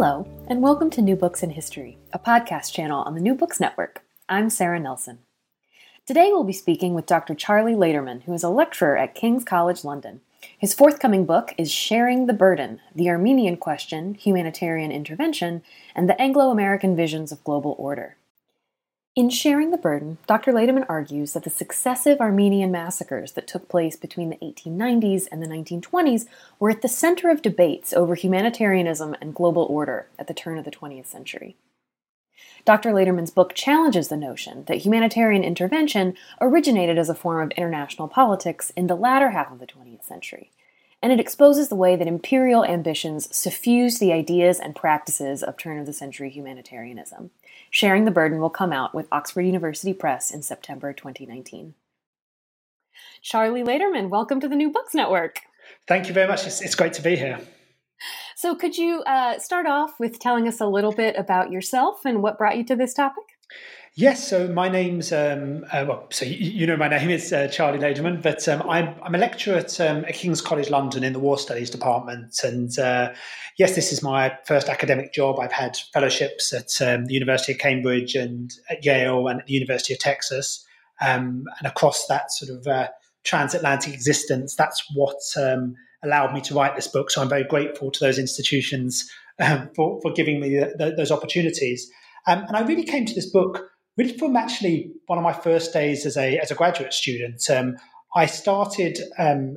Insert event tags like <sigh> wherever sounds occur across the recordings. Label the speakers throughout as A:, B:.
A: Hello, and welcome to New Books in History, a podcast channel on the New Books Network. I'm Sarah Nelson. Today we'll be speaking with Dr. Charlie Laderman, who is a lecturer at King's College London. His forthcoming book is Sharing the Burden The Armenian Question, Humanitarian Intervention, and the Anglo American Visions of Global Order. In Sharing the Burden, Dr. Laderman argues that the successive Armenian massacres that took place between the 1890s and the 1920s were at the center of debates over humanitarianism and global order at the turn of the 20th century. Dr. Laderman's book challenges the notion that humanitarian intervention originated as a form of international politics in the latter half of the 20th century, and it exposes the way that imperial ambitions suffused the ideas and practices of turn of the century humanitarianism. Sharing the Burden will come out with Oxford University Press in September 2019. Charlie Laderman, welcome to the New Books Network.
B: Thank you very much. It's, it's great to be here.
A: So, could you uh, start off with telling us a little bit about yourself and what brought you to this topic?
B: Yes, so my name's um, uh, well, so you, know my name is uh, Charlie Laderman, but um, I'm, I'm a lecturer at, um, at, King's College London in the War Studies Department, and uh, yes, this is my first academic job. I've had fellowships at um, the University of Cambridge and at Yale and at the University of Texas, um, and across that sort of uh, transatlantic existence, that's what um, allowed me to write this book. So I'm very grateful to those institutions for, for giving me the, the, those opportunities. and I really came to this book really from actually one of my first days as a as a graduate student. Um, I started um,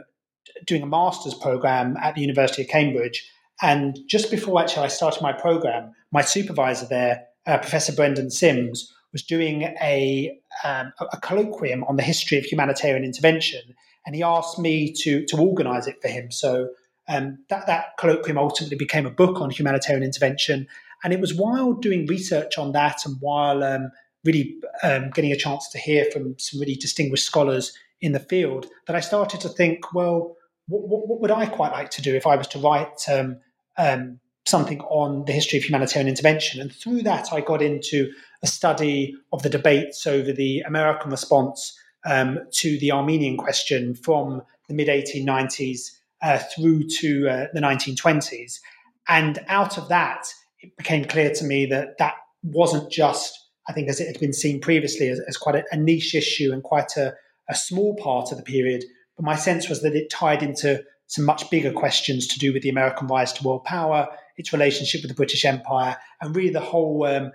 B: doing a master's program at the University of Cambridge, and just before actually I started my program, my supervisor there, uh, Professor Brendan Simms, was doing a um, a colloquium on the history of humanitarian intervention, and he asked me to to organise it for him. So. Um, that, that colloquium ultimately became a book on humanitarian intervention. And it was while doing research on that and while um, really um, getting a chance to hear from some really distinguished scholars in the field that I started to think, well, what, what, would I quite like to do if I was to write um, um, something on the history of humanitarian intervention? And through that, I got into a study of the debates over the American response um, to the Armenian question from the mid 1890s uh, through to uh, the 1920s. And out of that, it became clear to me that that wasn't just I think, as it had been seen previously, as, as quite a, a, niche issue and quite a, a, small part of the period. But my sense was that it tied into some much bigger questions to do with the American rise to world power, its relationship with the British Empire, and really the whole um,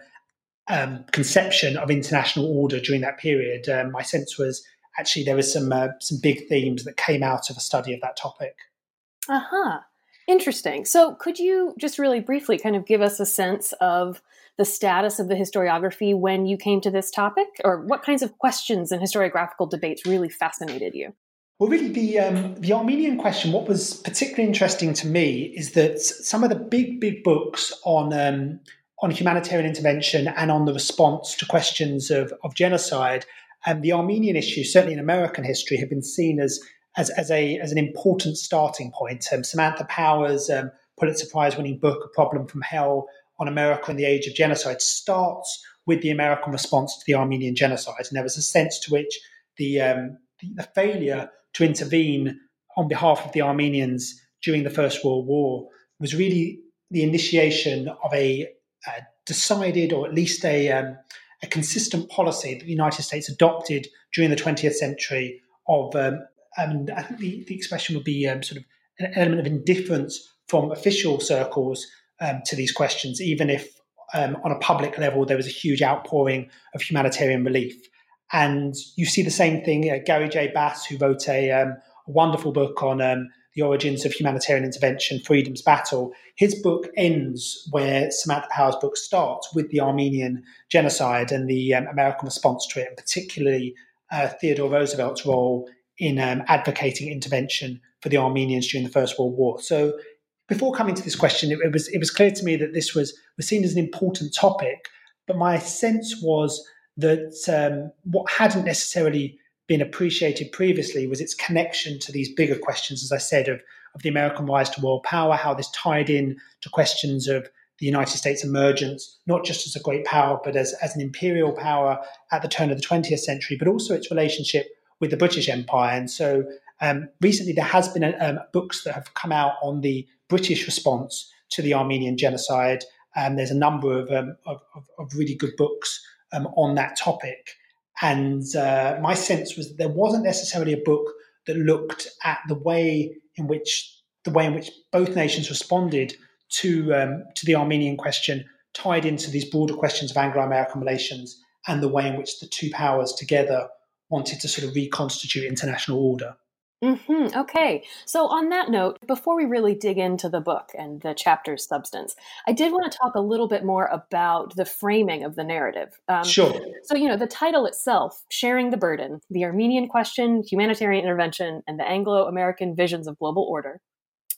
B: um, conception of international order during that period. Um, my sense was actually there was some uh, some big themes that came out of a study of that topic.
A: Uh huh. Interesting. So, could you just really briefly kind of give us a sense of the status of the historiography when you came to this topic, or what kinds of questions and historiographical debates really fascinated you?
B: Well, really, the um, the Armenian question. What was particularly interesting to me is that some of the big, big books on um, on humanitarian intervention and on the response to questions of of genocide um, the Armenian issue, certainly in American history, have been seen as as, as a as an important starting point. Um, Samantha Powers' um, Pulitzer Prize winning book, A Problem from Hell on America in the Age of Genocide, starts with the American response to the Armenian genocide. And there was a sense to which the, um, the, the failure to intervene on behalf of the Armenians during the First World War was really the initiation of a, a decided, or at least a, um, a consistent policy that the United States adopted during the 20th century of, um, and I think the, the expression would be um, sort of an element of indifference from official circles um, to these questions, even if um, on a public level there was a huge outpouring of humanitarian relief. And you see the same thing. Uh, Gary J. Bass, who wrote a, um, a wonderful book on um, the origins of humanitarian intervention, Freedom's Battle, his book ends where Samantha Power's book starts with the Armenian genocide and the um, American response to it, and particularly uh, Theodore Roosevelt's role in um, advocating intervention for the Armenians during the First World War. So before coming to this question, it, it, was it was clear to me that this was was seen as an important topic, but my sense was that um, what hadn't necessarily been appreciated previously was its connection to these bigger questions, as I said, of of the American rise to world power, how this tied in to questions of the United States emergence, not just as a great power, but as, as an imperial power at the turn of the 20th century, but also its relationship with the British Empire. And so um, recently there has been um, books that have come out on the British response to the Armenian genocide. Um, there's a number of, um, of, of, really good books um, on that topic. And uh, my sense was that there wasn't necessarily a book that looked at the way in which the way in which both nations responded to um, to the Armenian question, tied into these broader questions of Anglo-American relations and the way in which the two powers together wanted to sort of reconstitute international order.
A: Mm-hmm. Okay. So, on that note, before we really dig into the book and the chapter's substance, I did want to talk a little bit more about the framing of the narrative.
B: Um, sure.
A: So, you know, the title itself, Sharing the Burden The Armenian Question, Humanitarian Intervention, and the Anglo American Visions of Global Order.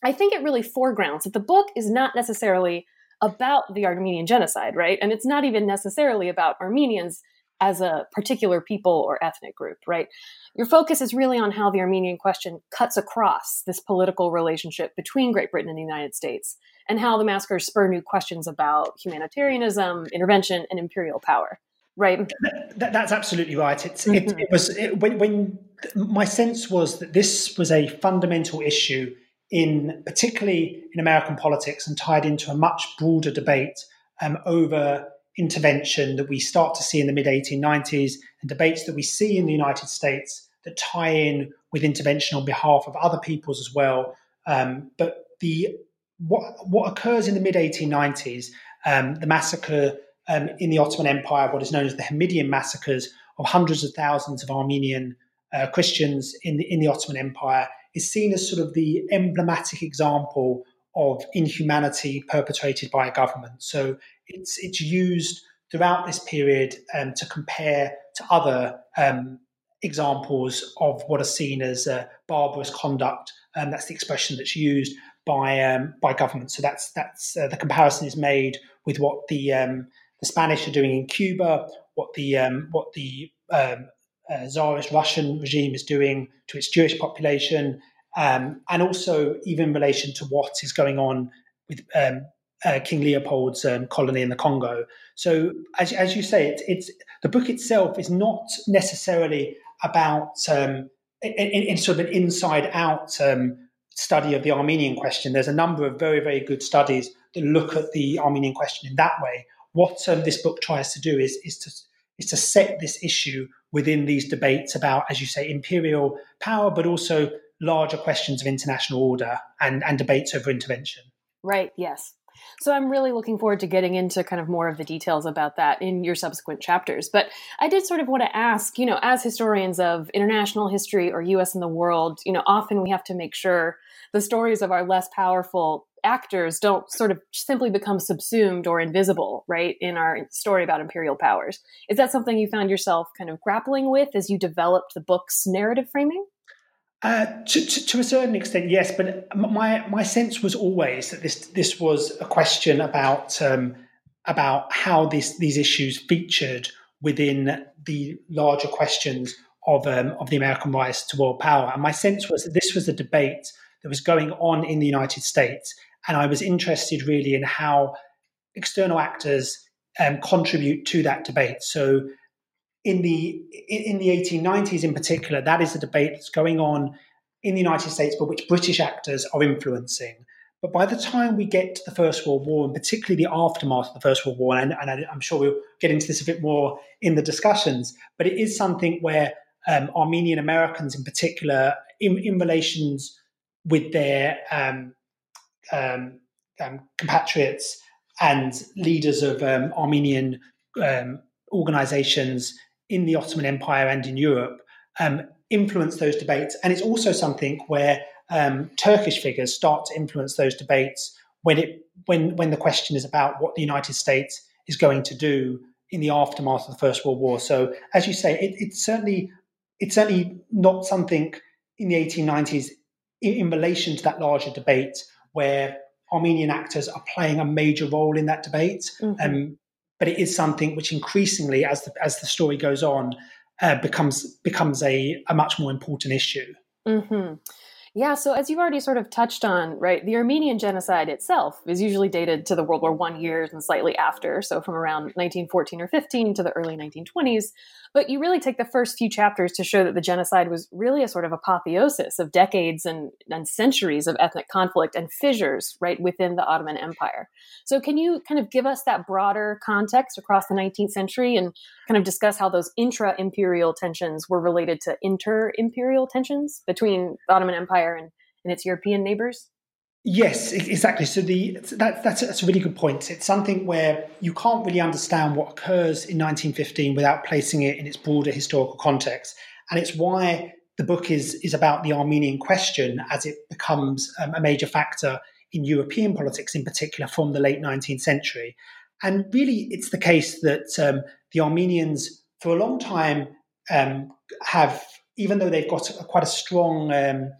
A: I think it really foregrounds that the book is not necessarily about the Armenian genocide, right? And it's not even necessarily about Armenians as a particular people or ethnic group, right? Your focus is really on how the Armenian question cuts across this political relationship between Great Britain and the United States, and how the massacres spur new questions about humanitarianism, intervention, and imperial power. Right.
B: That, that's absolutely right. It's, mm-hmm. it, it, was it, when, when my sense was that this was a fundamental issue in particularly in American politics and tied into a much broader debate um, over intervention that we start to see in the mid 1890s and debates that we see in the United States that tie in with intervention on behalf of other peoples as well. Um, but the what what occurs in the mid 1890s, um, the massacre um, in the Ottoman Empire, what is known as the Hamidian massacres of hundreds of thousands of Armenian uh, Christians in the in the Ottoman Empire, is seen as sort of the emblematic example of inhumanity perpetrated by a government. So it's it's used throughout this period um, to compare to other um, examples of what are seen as uh, barbarous conduct. And that's the expression that's used by um, by government. So that's that's uh, the comparison is made with what the um, the Spanish are doing in Cuba, what the um, what the uh, Tsarist Russian regime is doing to its Jewish population, um, and also even in relation to what is going on with um, uh, King Leopold's um, colony in the Congo. So, as, as you say, it's, it's, the book itself is not necessarily about um, in, in, sort of an inside-out um, study of the Armenian question. There's a number of very, very good studies that look at the Armenian question in that way. What um, this book tries to do is is to is to set this issue within these debates about, as you say, imperial power, but also larger questions of international order and, and debates over intervention.
A: Right. Yes. So I'm really looking forward to getting into kind of more of the details about that in your subsequent chapters. But I did sort of want to ask, you know, as historians of international history or US and the world, you know, often we have to make sure the stories of our less powerful actors don't sort of simply become subsumed or invisible, right, in our story about imperial powers. Is that something you found yourself kind of grappling with as you developed the book's narrative framing?
B: Uh, to, to, to, a certain extent, yes. But my my sense was always that this this was a question about um, about how these issues featured within the larger questions of um, of the American rise to world power. And my sense was that this was a debate that was going on in the United States, and I was interested really in how external actors um, contribute to that debate. So in the in the 1890s in particular, that is a debate that's going on in the United States, but which British actors are influencing. But by the time we get to the First World War, and particularly the aftermath of the First World War, and, and I, am sure we'll get into this a bit more in the discussions, but it is something where um, Armenian Americans, in particular, in, in relations with their um, um, um compatriots and leaders of um, Armenian um, organizations in the Ottoman Empire and in Europe, influence those debates. And it's also something where um, Turkish figures start to influence those debates when it when when the question is about what the United States is going to do in the aftermath of the First World War. So, as you say, it, it's certainly it's certainly not something in the 1890s in, in, relation to that larger debate where Armenian actors are playing a major role in that debate. Mm-hmm. Um, but it is something which increasingly, as the, as the story goes on, uh, becomes becomes a, a much more important issue.
A: Mm-hmm. Yeah, so as you've already sort of touched on, right, the Armenian genocide itself is usually dated to the World War One years and slightly after, so from around 1914 or 15 to the early 1920s. But you really take the first few chapters to show that the genocide was really a sort of apotheosis of decades and, and centuries of ethnic conflict and fissures right within the Ottoman Empire. So, can you kind of give us that broader context across the 19th century and kind of discuss how those intra imperial tensions were related to inter imperial tensions between the Ottoman Empire and, and its European neighbors?
B: Yes, exactly. So the that, that's that's a really good point. It's something where you can't really understand what occurs in 1915 without placing it in its broader historical context, and it's why the book is is about the Armenian question as it becomes um, a major factor in European politics, in particular from the late 19th century. And really, it's the case that um, the Armenians, for a long time, um, have, even though they've got a, quite a strong um,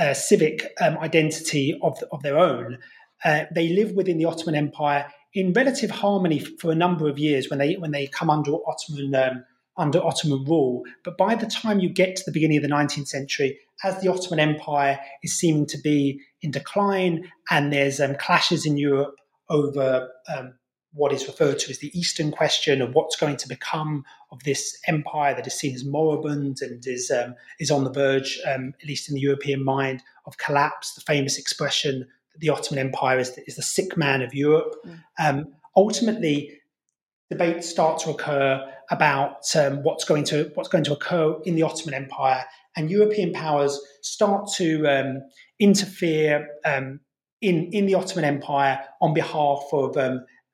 B: uh, civic um, identity of, of their own. Uh, they live within the Ottoman Empire in relative harmony for a number of years when they when they come under Ottoman um, under Ottoman rule. But by the time you get to the beginning of the 19th century, as the Ottoman Empire is seeming to be in decline, and there's um, clashes in Europe over um, what is referred to as the Eastern question of what's going to become of this empire that is seen as moribund and is um, is on the verge, um, at least in the European mind, of collapse. The famous expression that the Ottoman Empire is the, is the sick man of Europe. Mm. Um, ultimately, debates start to occur about um, what's going to what's going to occur in the Ottoman Empire, and European powers start to um, interfere um, in in the Ottoman Empire on behalf of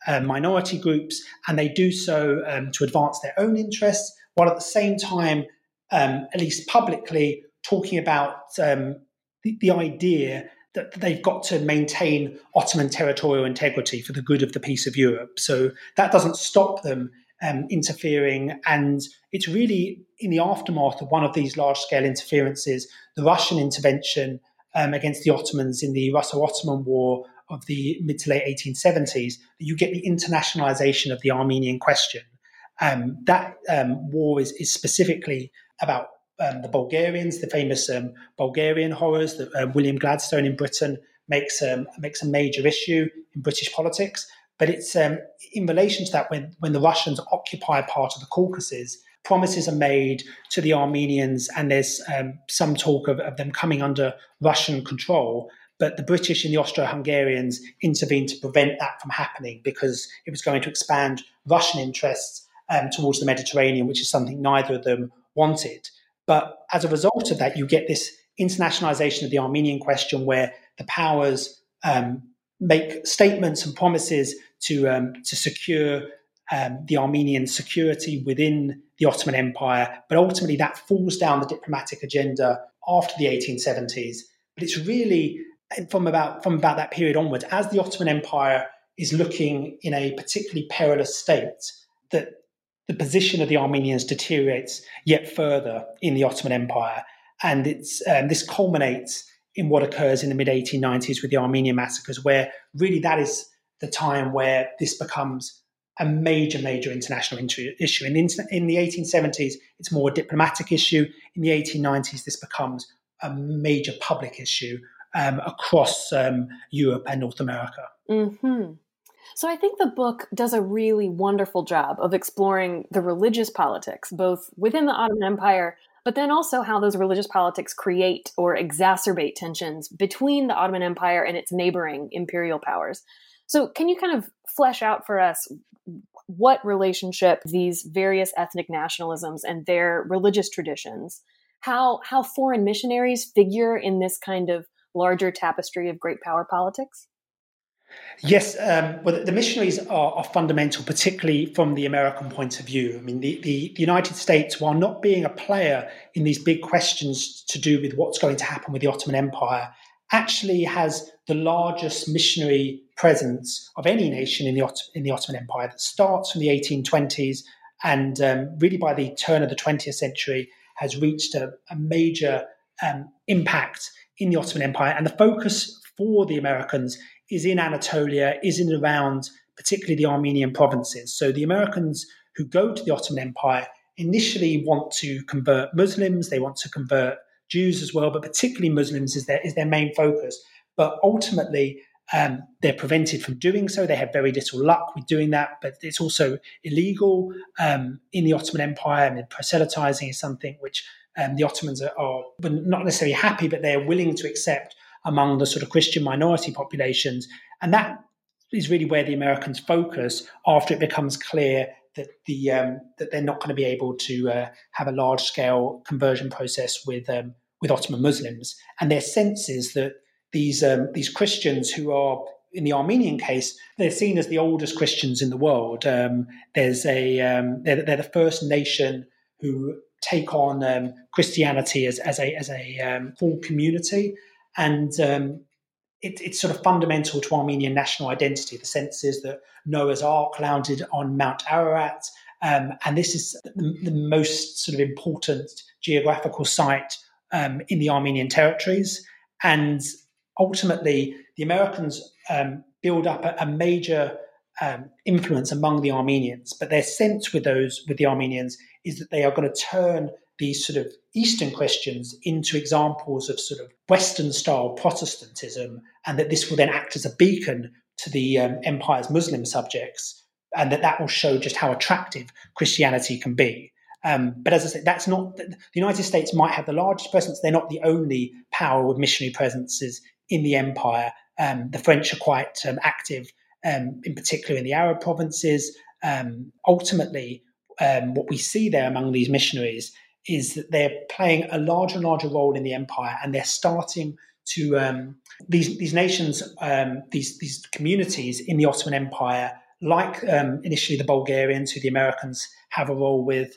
B: uh, minority groups, and they do so um, to advance their own interests, while at the same time, um, at least publicly, talking about um, the, the, idea that they've got to maintain Ottoman territorial integrity for the good of the peace of Europe. So that doesn't stop them um, interfering, and it's really in the aftermath of one of these large scale interferences, the Russian intervention um, against the Ottomans in the Russo Ottoman War of the mid to late 1870s, you get the internationalization of the Armenian question. Um, that um, war is, is specifically about um, the Bulgarians, the famous um, Bulgarian horrors that uh, William Gladstone in Britain makes um, makes a major issue in British politics. But it's um, in relation to that when when the Russians occupy part of the Caucasus, promises are made to the Armenians, and there's some talk of, of them coming under Russian control. But the British and the Austro Hungarians intervened to prevent that from happening because it was going to expand Russian interests um, towards the Mediterranean, which is something neither of them wanted. But as a result of that, you get this internationalization of the Armenian question where the powers um, make statements and promises to, um, to secure um, the Armenian security within the Ottoman Empire. But ultimately, that falls down the diplomatic agenda after the 1870s. But it's really from about from about that period onwards, as the Ottoman Empire is looking in a particularly perilous state, that the position of the Armenians deteriorates yet further in the Ottoman Empire, and it's um, this culminates in what occurs in the mid 1890s with the Armenian massacres, where really that is the time where this becomes a major, major international issue. In the, in the 1870s, it's more a diplomatic issue. In the 1890s, this becomes a major public issue um, across um, Europe and North America.
A: Mm-hmm. So I think the book does a really wonderful job of exploring the religious politics, both within the Ottoman Empire, but then also how those religious politics create or exacerbate tensions between the Ottoman Empire and its neighboring imperial powers. So, can you kind of flesh out for us what relationship these various ethnic nationalisms and their religious traditions, how how foreign missionaries figure in this kind of larger tapestry of great power politics?
B: Yes, um, well, the missionaries are, are, fundamental, particularly from the American point of view. I mean, the, the, the, United States, while not being a player in these big questions to do with what's going to happen with the Ottoman Empire, actually has the largest missionary presence of any nation in the, in the Ottoman Empire that starts from the 1820s and um, really by the turn of the 20th century has reached a, a major um, impact in the Ottoman Empire. And the focus for the Americans is in Anatolia, is in around particularly the Armenian provinces. So the Americans who go to the Ottoman Empire initially want to convert Muslims, they want to convert Jews as well, but particularly Muslims is their is their main focus. But ultimately, um, they're prevented from doing so. They have very little luck with doing that, but it's also illegal um, in the Ottoman Empire. I mean, proselytizing is something which um, the Ottomans are, are not necessarily happy, but they're willing to accept among the sort of Christian minority populations. And that is really where the Americans focus after it becomes clear that the um, that they're not going to be able to uh, have a large scale conversion process with um, with Ottoman Muslims, and their sense is that these um, these Christians who are in the Armenian case, they're seen as the oldest Christians in the world. Um, there's a um, they're, they're, the first nation who take on um, Christianity as, as a as a full community, and it, it's sort of fundamental to Armenian national identity. The sense is that Noah's Ark landed on Mount Ararat, um, and this is the, the, most sort of important geographical site um, in the Armenian territories. And ultimately, the Americans um, build up a, a major um, influence among the Armenians. But their sense with those with the Armenians is that they are going to turn these sort of Eastern Christians into examples of sort of Western style Protestantism, and that this will then act as a beacon to the um, empire's Muslim subjects, and that that will show just how attractive Christianity can be. Um, but as I said, that's not the United States might have the largest presence. They're not the only power with missionary presences in the empire. Um, the French are quite um, active, um, in particular in the Arab provinces. Um, ultimately, um, what we see there among these missionaries is that they're playing a larger and larger role in the empire, and they're starting to um, these these nations, um, these these communities in the Ottoman Empire, like um, initially the Bulgarians, who the Americans have a role with.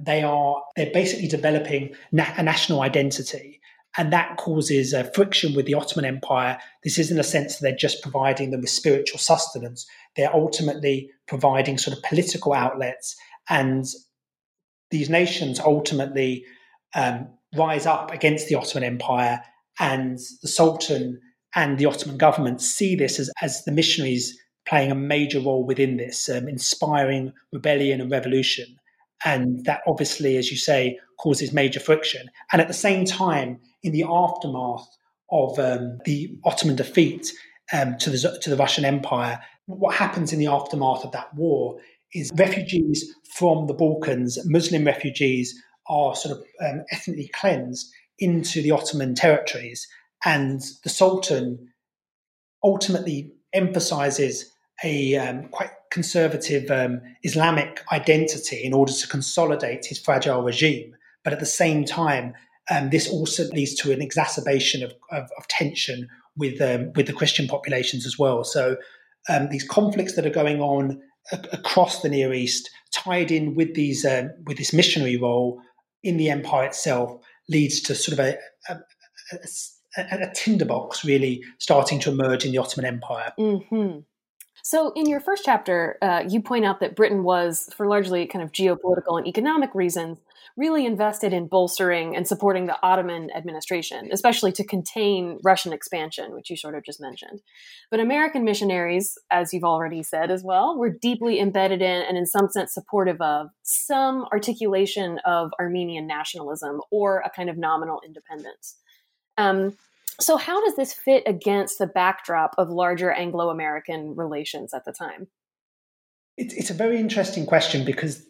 B: They are they're basically developing na- a national identity, and that causes uh, friction with the Ottoman Empire. This isn't a sense that they're just providing them with spiritual sustenance; they're ultimately providing sort of political outlets and these nations ultimately um, rise up against the Ottoman Empire, and the Sultan and the Ottoman government see this as, as the missionaries playing a major role within this, um, inspiring rebellion and revolution. And that obviously, as you say, causes major friction. And at the same time, in the aftermath of um, the Ottoman defeat um, to, the, to the Russian Empire, what happens in the aftermath of that war is refugees from the Balkans, Muslim refugees, are sort of um, ethnically cleansed into the Ottoman territories. And the Sultan ultimately emphasizes a um, quite conservative um, Islamic identity in order to consolidate his fragile regime. But at the same time, um, this also leads to an exacerbation of, of, of tension with um, with the Christian populations as well. So um, these conflicts that are going on across the Near East, tied in with these um, with this missionary role in the empire itself, leads to sort of a, a, a, a tinderbox really starting to emerge in the Ottoman Empire.
A: Mm-hmm. So, in your first chapter, uh, you point out that Britain was, for largely kind of geopolitical and economic reasons, really invested in bolstering and supporting the Ottoman administration, especially to contain Russian expansion, which you sort of just mentioned. But American missionaries, as you've already said as well, were deeply embedded in and in some sense supportive of some articulation of Armenian nationalism or a kind of nominal independence. Um, so, how does this fit against the backdrop of larger Anglo American relations at the time?
B: it's a very interesting question because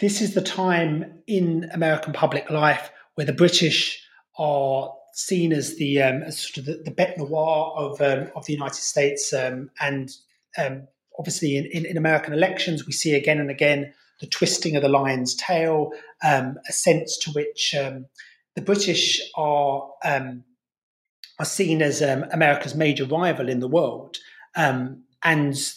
B: this is the time in American public life where the British are seen as the um, as sort of the, the bête noire of um, of the United States, um, and um, obviously in, in, in, American elections we see again and again the twisting of the lion's tail, um, a sense to which um, the British are are seen as America's major rival in the world, and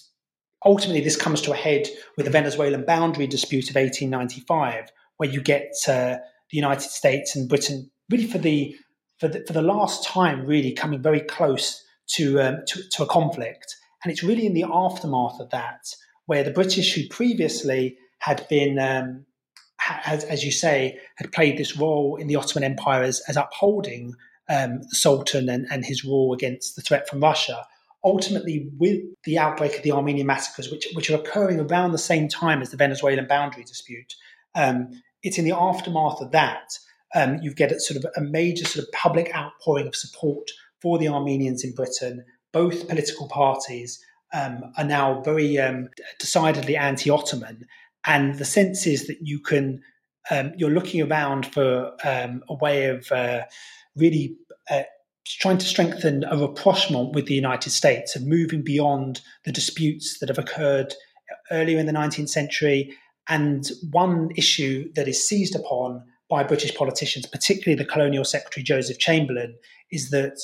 B: ultimately, this comes to a head with the Venezuelan boundary dispute of 1895, where you get uh, the United States and Britain really for the for the, for the last time really coming very close to, um, to, to a conflict, and it's really in the aftermath of that where the British, who previously had been um, as, as, you say, had played this role in the Ottoman Empire as, as upholding um, the Sultan and, and, his rule against the threat from Russia, ultimately, with the outbreak of the Armenian massacres, which, which are occurring around the same time as the Venezuelan boundary dispute, um, it's in the aftermath of that um, you get a sort of a major sort of public outpouring of support for the Armenians in Britain. Both political parties um, are now very um, decidedly anti-Ottoman, and the sense is that you can um, you're looking around for um, a way of uh, really uh, trying to strengthen a rapprochement with the United States and moving beyond the disputes that have occurred earlier in the 19th century. And one issue that is seized upon by British politicians, particularly the Colonial Secretary Joseph Chamberlain, is that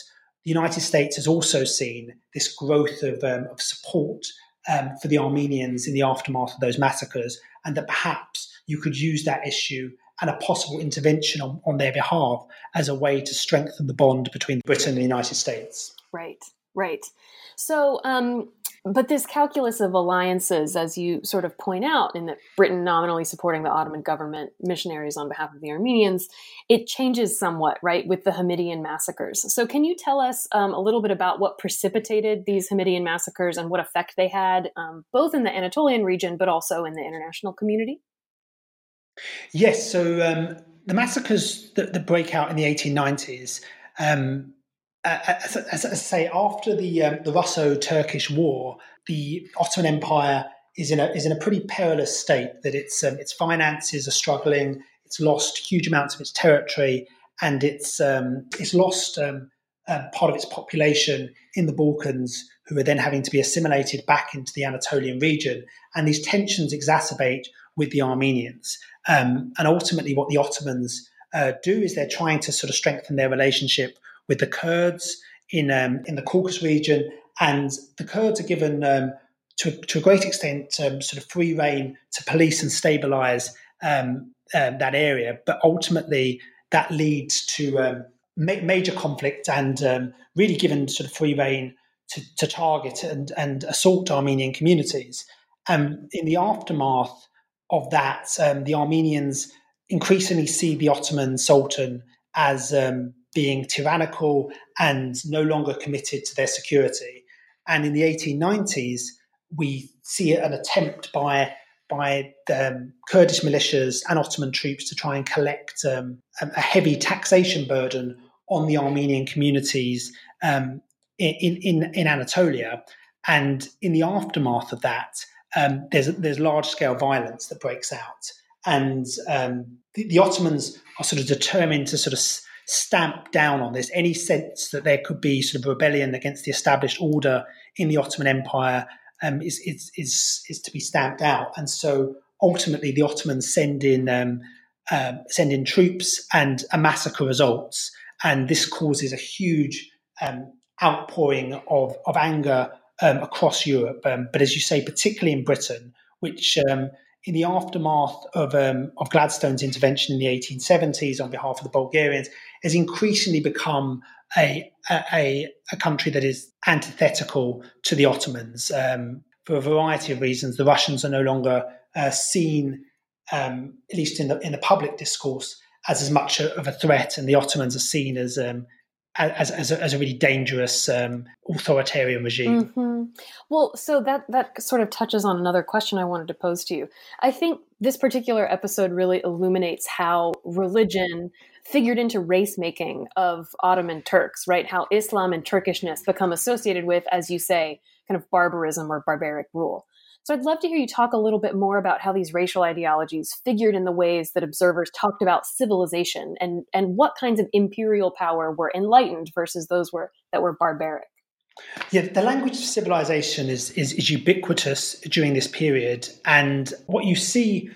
B: the United States has also seen this growth of, um, of support um, for the Armenians in the aftermath of those massacres, and that perhaps you could use that issue and a possible intervention on, on their behalf as a way to strengthen the bond between Britain and the United States.
A: Right, right. So, um, but this calculus of alliances, as you sort of point out, in that Britain nominally supporting the Ottoman government missionaries on behalf of the Armenians, it changes somewhat, right, with the Hamidian massacres. So, can you tell us um, a little bit about what precipitated these Hamidian massacres and what effect they had, um, both in the Anatolian region but also in the international community?
B: Yes, so um, the massacres that, that, break out in the 1890s, um, as, as, I say, after the um, the Russo-Turkish War, the Ottoman Empire is in a is in a pretty perilous state. That its um, its finances are struggling. It's lost huge amounts of its territory, and it's um, it's lost uh, part of its population in the Balkans, who are then having to be assimilated back into the Anatolian region. And these tensions exacerbate with the Armenians. Um, and ultimately, what the Ottomans uh, do is they're trying to sort of strengthen their relationship with the Kurds in um, in the Caucasus region, and the Kurds are given um, to, to a great extent um, sort of free rein to police and stabilize um, that area. But ultimately, that leads to ma- major conflict and really given sort of free rein to, to target and, and assault Armenian communities. and in the aftermath of that, um, the Armenians increasingly see the Ottoman Sultan as um, being tyrannical and no longer committed to their security. And in the 1890s, we see an attempt by by um, Kurdish militias and Ottoman troops to try and collect um, a heavy taxation burden on the Armenian communities um, in, in, in Anatolia. And in the aftermath of that, um, there's there's large scale violence that breaks out, and um, the, the, Ottomans are sort of determined to sort of stamp down on this. Any sense that there could be sort of rebellion against the established order in the Ottoman Empire um, is, is is is to be stamped out, and so ultimately the Ottomans send in um, um, send in troops, and a massacre results, and this causes a huge um, outpouring of of anger um, across Europe. Um, but as you say, particularly in Britain, which um, in the aftermath of, um, of Gladstone's intervention in the 1870s on behalf of the Bulgarians, has increasingly become a, a, a country that is antithetical to the Ottomans um, for a variety of reasons. The Russians are no longer uh, seen at least in the in the public discourse, as as much of a threat, and the Ottomans are seen as um, as, as, a, as a really dangerous um, authoritarian regime.
A: Mm-hmm. Well, so that that sort of touches on another question I wanted to pose to you. I think this particular episode really illuminates how religion figured into race making of Ottoman Turks, right? How Islam and Turkishness become associated with, as you say, kind of barbarism or barbaric rule. So I'd love to hear you talk a little bit more about how these racial ideologies figured in the ways that observers talked about civilization and, and what kinds of imperial power were enlightened versus those were that were barbaric.
B: Yeah, the language of civilization is, is, is ubiquitous during this period. And what you see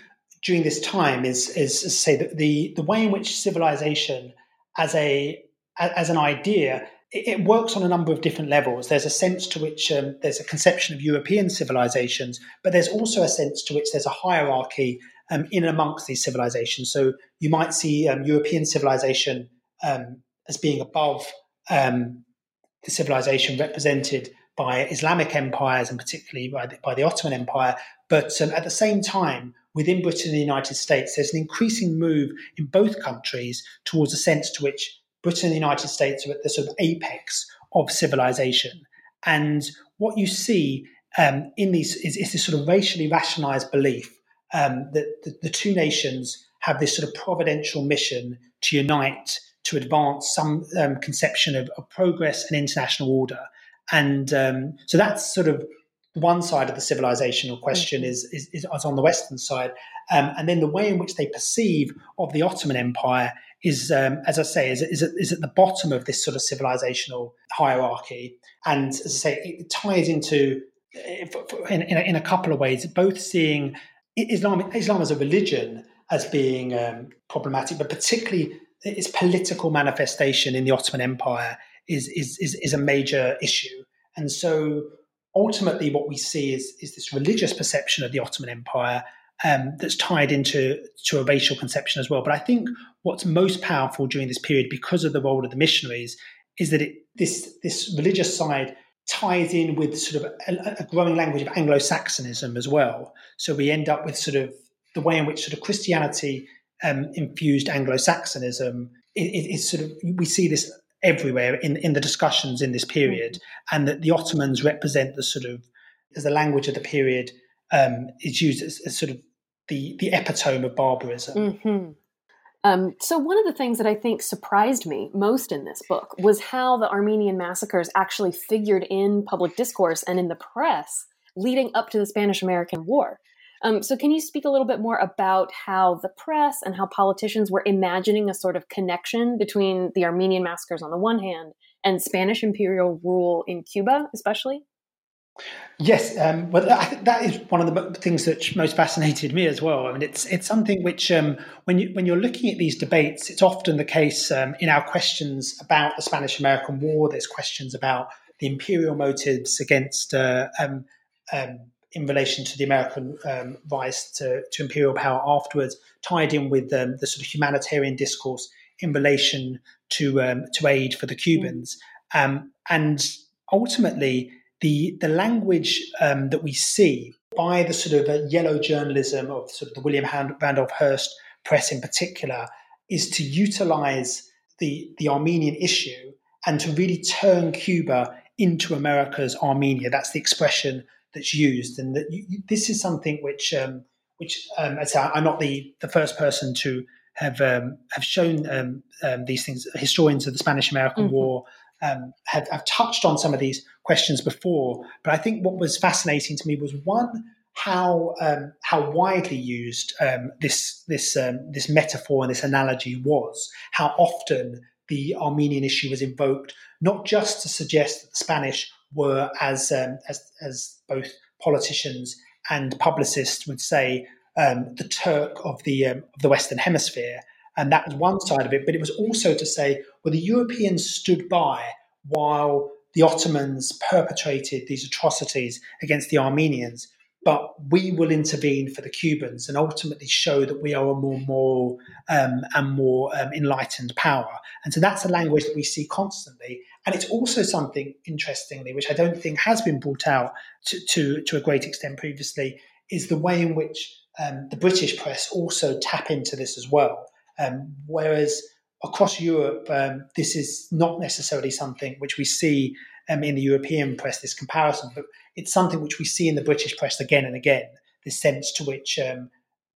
B: during this time is, is say, that the, the way in which civilization as a as an idea it, works on a number of different levels. There's a sense to which um, there's a conception of European civilizations, but there's also a sense to which there's a hierarchy um, in amongst these civilizations. So you might see um, European civilization um, as being above um, the civilization represented by Islamic empires and particularly by the, by the Ottoman Empire. But um, at the same time, within Britain and the United States, there's an increasing move in both countries towards a sense to which Britain and the United States are at the sort of apex of civilization. And what you see um, in these is, is, this sort of racially rationalized belief um, that the, the, two nations have this sort of providential mission to unite to advance some um, conception of, of, progress and international order. And um, so that's sort of one side of the civilizational question mm-hmm. is, is, is, on the Western side. Um, and then the way in which they perceive of the Ottoman Empire is, um, as I say, is, is, is at the bottom of this sort of civilizational hierarchy. And as I say, it ties into in, in, a, in a couple of ways, both seeing Islam, Islam as a religion as being um, problematic, but particularly its political manifestation in the Ottoman Empire is, is, is, is a major issue. And so ultimately what we see is, is this religious perception of the Ottoman Empire um, that's tied into to a racial conception as well. But I think what's most powerful during this period, because of the role of the missionaries, is that it, this this religious side ties in with sort of a, a growing language of Anglo-Saxonism as well. So we end up with sort of the way in which sort of Christianity um, infused Anglo-Saxonism is, sort of we see this everywhere in, in the discussions in this period, mm-hmm. and that the Ottomans represent the sort of as the language of the period um, is used as, as, sort of the the epitome of barbarism.
A: Mm-hmm. Um, so one of the things that I think surprised me most in this book was how the Armenian massacres actually figured in public discourse and in the press leading up to the Spanish American War. Um, so, can you speak a little bit more about how the press and how politicians were imagining a sort of connection between the Armenian massacres on the one hand and Spanish imperial rule in Cuba, especially?
B: Yes, um, well, I think that is one of the things that most fascinated me as well. I mean, it's it's something which, um, when you when you're looking at these debates, it's often the case um, in our questions about the Spanish-American War. There's questions about the imperial motives against uh, um, um, in relation to the American um, rise to, to, imperial power afterwards, tied in with um, the sort of humanitarian discourse in relation to um, to aid for the Cubans, um, and ultimately the the language um, that we see by the sort of uh, yellow journalism of sort of the William Randolph Hearst press in particular is to utilize the the Armenian issue and to really turn Cuba into America's Armenia. That's the expression that's used, and that you, this is something which um, which um, I'm not the the first person to have um, have shown um, um, these things. Historians of the Spanish American mm-hmm. War um, have, have touched on some of these questions before, but I think what was fascinating to me was one how um, how widely used um, this this um, this metaphor and this analogy was. How often the Armenian issue was invoked, not just to suggest that the Spanish were, as um, as as both politicians and publicists would say, um, the Turk of the um, of the Western Hemisphere, and that was one side of it. But it was also to say, well, the Europeans stood by while the Ottomans perpetrated these atrocities against the Armenians but we will intervene for the Cubans and ultimately show that we are a more moral um, and more um, enlightened power. And so that's a language that we see constantly. And it's also something, interestingly, which I don't think has been brought out to, to, to a great extent previously, is the way in which um, the British press also tap into this as well. Um, whereas across Europe, um, this is not necessarily something which we see um, in the European press, this comparison, but it's something which we see in the British press again and again, the sense to which um,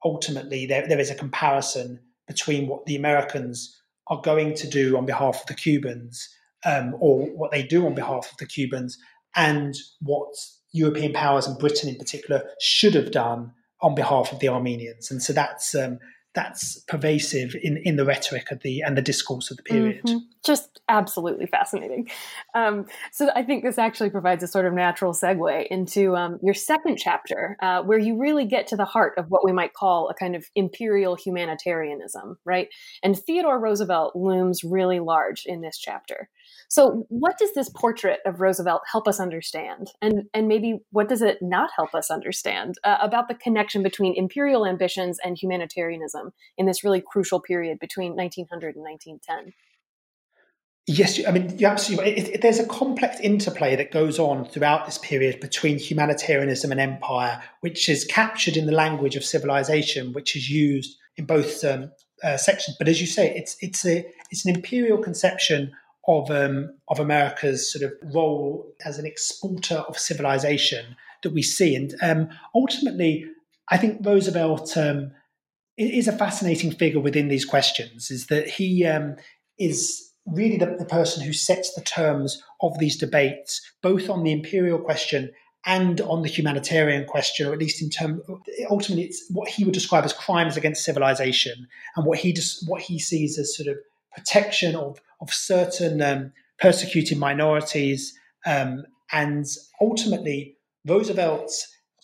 B: ultimately there, there is a comparison between what the Americans are going to do on behalf of the Cubans um, or what they do on behalf of the Cubans and what European powers and Britain in particular should have done on behalf of the Armenians. And so that's um, that's pervasive in, in the rhetoric of the and the discourse of the period. Mm-hmm.
A: Just absolutely fascinating. Um, so I think this actually provides a sort of natural segue into um, your second chapter, uh, where you really get to the heart of what we might call a kind of imperial humanitarianism, right? And Theodore Roosevelt looms really large in this chapter. So, what does this portrait of Roosevelt help us understand? And, and maybe what does it not help us understand uh, about the connection between imperial ambitions and humanitarianism in this really crucial period between 1900 and 1910?
B: Yes, I mean, you're absolutely. It, it, there's a complex interplay that goes on throughout this period between humanitarianism and empire, which is captured in the language of civilization, which is used in both um, uh, sections. But as you say, it's it's a it's an imperial conception of um, of America's sort of role as an exporter of civilization that we see, and um, ultimately, I think Roosevelt um, is a fascinating figure within these questions. Is that he um, is really the, the person who sets the terms of these debates, both on the imperial question and on the humanitarian question, or at least in terms, ultimately, it's what he would describe as crimes against civilization, and what he just what he sees as sort of protection of of certain um, persecuted minorities, um, and ultimately Roosevelt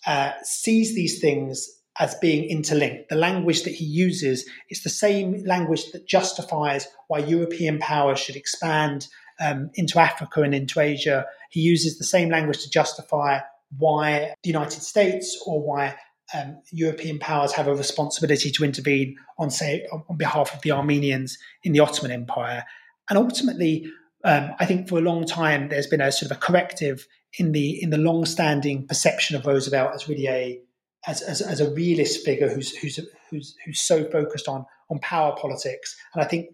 B: uh, sees these things as being interlinked. The language that he uses is the same language that justifies why European powers should expand um, into Africa and into Asia. He uses the same language to justify why the United States or why um, European powers have a responsibility to intervene on, say, on behalf of the Armenians in the Ottoman Empire. And ultimately, um, I think for a long time there's been a sort of a corrective in the in the long-standing perception of Roosevelt as really a as, as, as a realist figure who's who's who's who's so focused on on power politics. And I think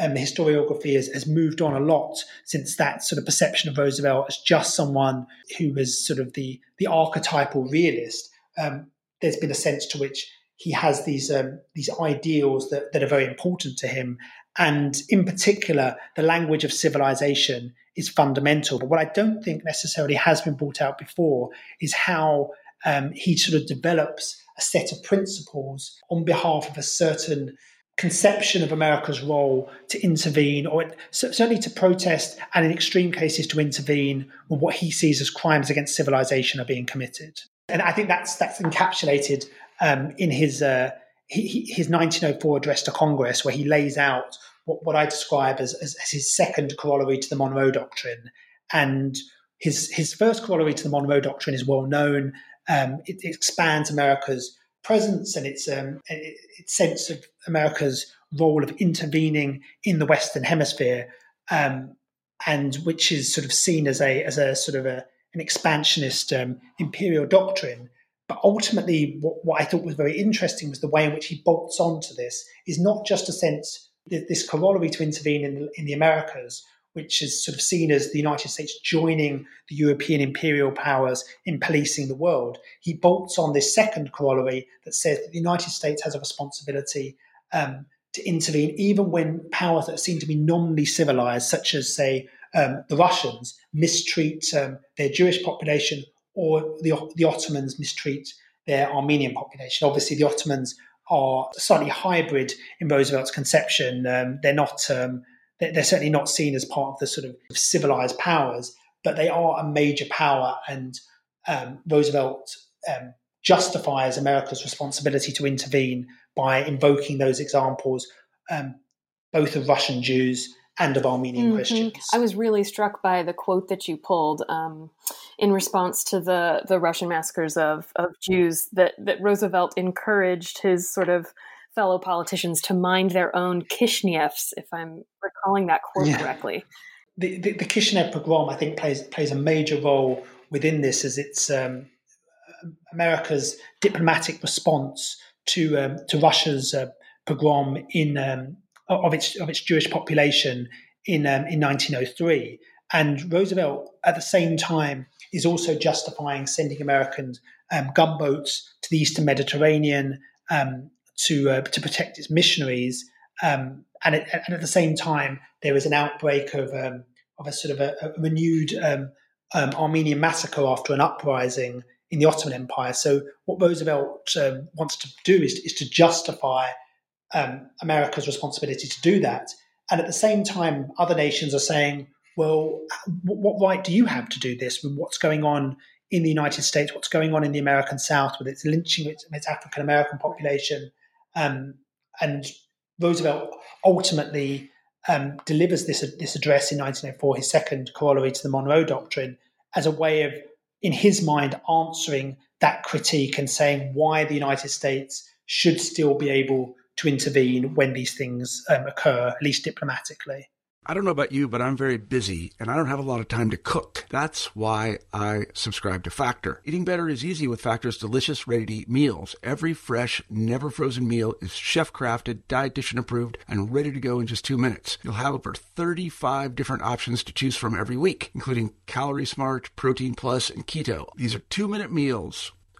B: um, historiography has, has moved on a lot since that sort of perception of Roosevelt as just someone who was sort of the the archetypal realist. Um, there's been a sense to which he has these um, these ideals that, that are very important to him, and in particular, the language of civilization is fundamental. But what I don't think necessarily has been brought out before is how um, he sort of develops a set of principles on behalf of a certain conception of America's role to intervene, or certainly to protest, and in extreme cases to intervene when what he sees as crimes against civilization are being committed. And I think that's that's encapsulated um, in his uh, his 1904 address to Congress, where he lays out what, what I describe as, as, as, his second corollary to the Monroe Doctrine. And his, his first corollary to the Monroe Doctrine is well known. Um, it, it, expands America's presence and its, um, its sense of America's role of intervening in the Western Hemisphere, um, and which is sort of seen as a as a sort of a, an expansionist um, imperial doctrine. But ultimately, what, what, I thought was very interesting was the way in which he bolts onto this is not just a sense, that this corollary to intervene in the, in the Americas, which is sort of seen as the United States joining the European imperial powers in policing the world. He bolts on this second corollary that says that the United States has a responsibility um, to intervene, even when powers that seem to be nominally civilized, such as, say, um, the Russians, mistreat um, their Jewish population or the, the Ottomans mistreat their Armenian population. Obviously, the Ottomans are slightly hybrid in Roosevelt's conception. Um, they're not, um, they're, certainly not seen as part of the sort of civilized powers, but they are a major power. And um, Roosevelt um, justifies America's responsibility to intervene by invoking those examples, both of Russian Jews and of Armenian mm-hmm. Christians.
A: I was really struck by the quote that you pulled um, in response to the the Russian massacres of of Jews that that Roosevelt encouraged his sort of fellow politicians to mind their own Kishinevs, if I'm recalling that quote yeah. correctly.
B: The, the, the, Kishinev pogrom, I think, plays plays a major role within this, as it's um, America's diplomatic response to um, to Russia's uh, pogrom in um, of its of its Jewish population in um, in 1903. And Roosevelt, at the same time, is also justifying sending American um, gunboats to the Eastern Mediterranean um, to uh, to protect its missionaries. Um, and, it, and, at the same time, there is an outbreak of um, of a sort of a, a renewed um, Armenian massacre after an uprising in the Ottoman Empire. So, what Roosevelt wants to do is, is to justify America's responsibility to do that. And at the same time, other nations are saying, well, what right do you have to do this what's going on in the United States, what's going on in the American South with its lynching its, its African American population? Um, and Roosevelt ultimately um, delivers this, this address in 1904, his second corollary to the Monroe Doctrine, as a way of, in his mind, answering that critique and saying why the United States should still be able to intervene when these things um, occur, at least diplomatically.
C: I don't know about you, but I'm very busy and I don't have a lot of time to cook. That's why I subscribe to Factor. Eating better is easy with Factor's delicious, ready to eat meals. Every fresh, never frozen meal is chef crafted, dietitian approved, and ready to go in just two minutes. You'll have over 35 different options to choose from every week, including Calorie Smart, Protein Plus, and Keto. These are two minute meals.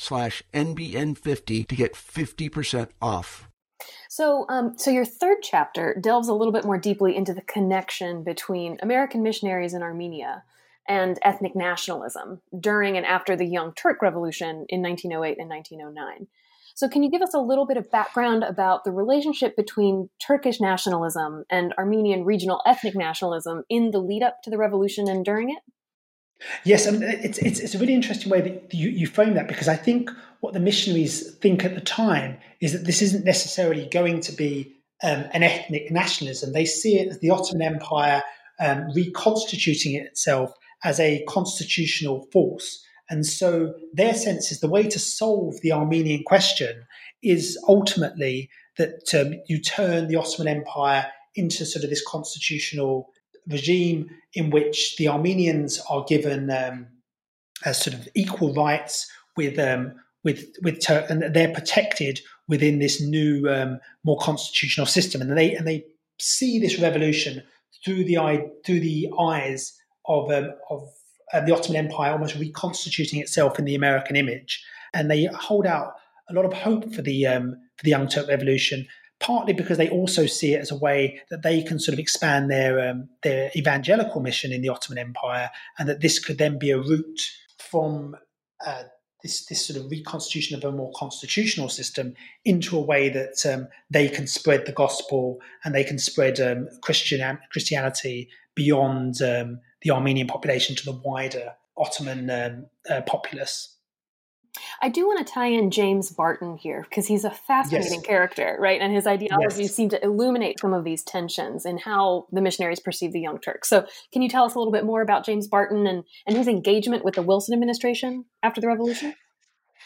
C: slash NBN50 to get 50% off.
A: So, um, so your third chapter delves a little bit more deeply into the connection between American missionaries in Armenia and ethnic nationalism during and after the Young Turk Revolution in 1908 and 1909. So, can you give us a little bit of background about the relationship between Turkish nationalism and Armenian regional ethnic nationalism in the lead up to the revolution and during it?
B: Yes, and it's, it's, it's a really interesting way that you, you frame that because I think what the missionaries think at the time is that this isn't necessarily going to be um, an ethnic nationalism. They see it as the Ottoman Empire um, reconstituting itself as a constitutional force. And so their sense is the way to solve the Armenian question is ultimately that um, you turn the Ottoman Empire into sort of this constitutional regime in which the Armenians are given um, sort of equal rights with um, with with Turk, and they're protected within this new, um, more constitutional system, and they and they see this revolution through the eye through the eyes of um, of the Ottoman Empire almost reconstituting itself in the American image, and they hold out a lot of hope for the um, for the Young Turk Revolution partly because they also see it as a way that they can sort of expand their um, their evangelical mission in the Ottoman Empire, and that this could then be a route from uh, this this sort of reconstitution of a more constitutional system into a way that um, they can spread the gospel and they can spread um, Christian Christianity beyond um, the Armenian population to the wider Ottoman um, uh, populace.
A: I do want to tie in James Barton here because he's a fascinating yes. character, right? And his ideologies yes. seem to illuminate some of these tensions and how the missionaries perceive the Young Turks. So, can you tell us a little bit more about James Barton and, and his engagement with the Wilson administration after the revolution?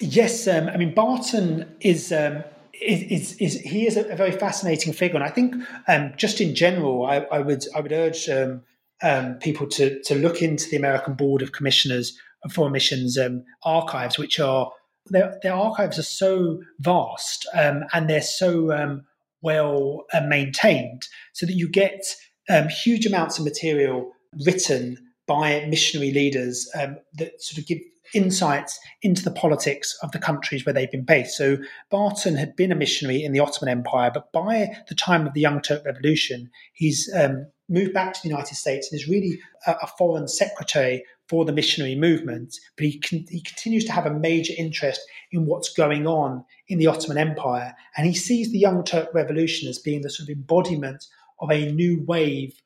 B: Yes, um, I mean Barton is. Um, is, is, is, he is a, very fascinating figure, and I think um, just in general, I, I, would I would urge um, um, people to to look into the American Board of Commissioners foreign missions um, archives, which are their, their, archives are so vast um, and they're so um, well uh, maintained, so that you get um, huge amounts of material written by missionary leaders um, that sort of give insights into the politics of the countries where they've been based. So Barton had been a missionary in the Ottoman Empire, but by the time of the Young Turk Revolution, he's um, moved back to the United States and is really a, a foreign secretary for the missionary movement, but he, con- he continues to have a major interest in what's going on in the Ottoman Empire. And he sees the Young Turk Revolution as being the sort of embodiment of a new wave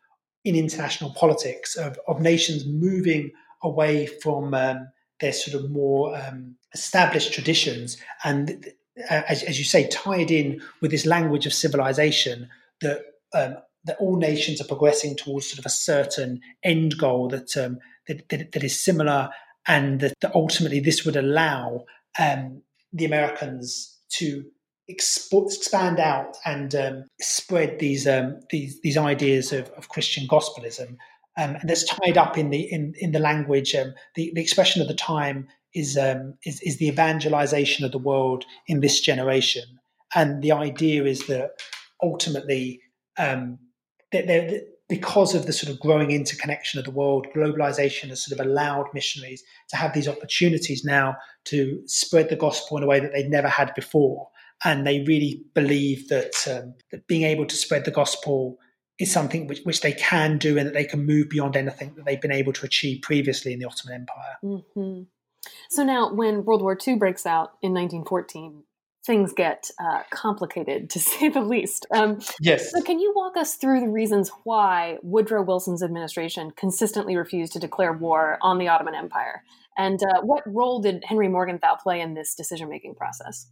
B: in international politics of, of nations moving away from um, their sort of more um, established traditions and uh, as, as, you say tied in with this language of civilization that um, that all nations are progressing towards sort of a certain end goal that um, that, that, that is similar and that, that ultimately this would allow um, the Americans to expand out and um, spread these um, these these ideas of, of Christian gospelism, um, and that's tied up in the in in the language. Um, the the expression of the time is is is the evangelization of the world in this generation, and the idea is that ultimately um, that because of the sort of growing interconnection of the world, globalization has sort of allowed missionaries to have these opportunities now to spread the gospel in a way that they'd never had before. And they really believe that, um, that being able to spread the gospel is something which, which they can do and that they can move beyond anything that they've been able to achieve previously in the Ottoman Empire.
A: Mm-hmm. So now, when World War II breaks out in 1914, things get uh, complicated to <laughs> say the least.
B: Um, yes.
A: So, can you walk us through the reasons why Woodrow Wilson's administration consistently refused to declare war on the Ottoman Empire? And uh, what role did Henry Morgenthau play in this decision making process?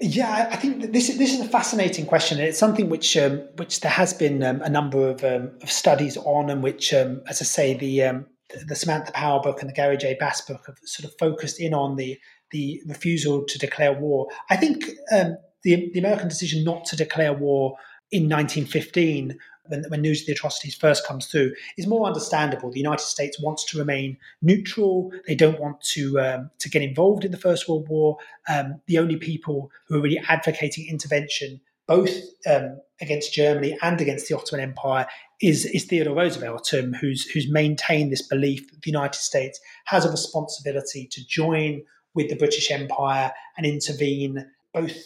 B: Yeah, I think this this is a fascinating question. It's something which um, which there has been um, a number of, um, of, studies on, and which, um, as I say, the um, the Samantha Power book and the Gary J. Bass book have sort of focused in on the the refusal to declare war. I think um, the, the American decision not to declare war in 1915 when, when, news of the atrocities first comes through is more understandable. The United States wants to remain neutral. They don't want to um, to get involved in the First World War. Um, the only people who are really advocating intervention, both um, against Germany and against the Ottoman Empire, is, is Theodore Roosevelt, um, who's who's maintained this belief that the United States has a responsibility to join with the British Empire and intervene both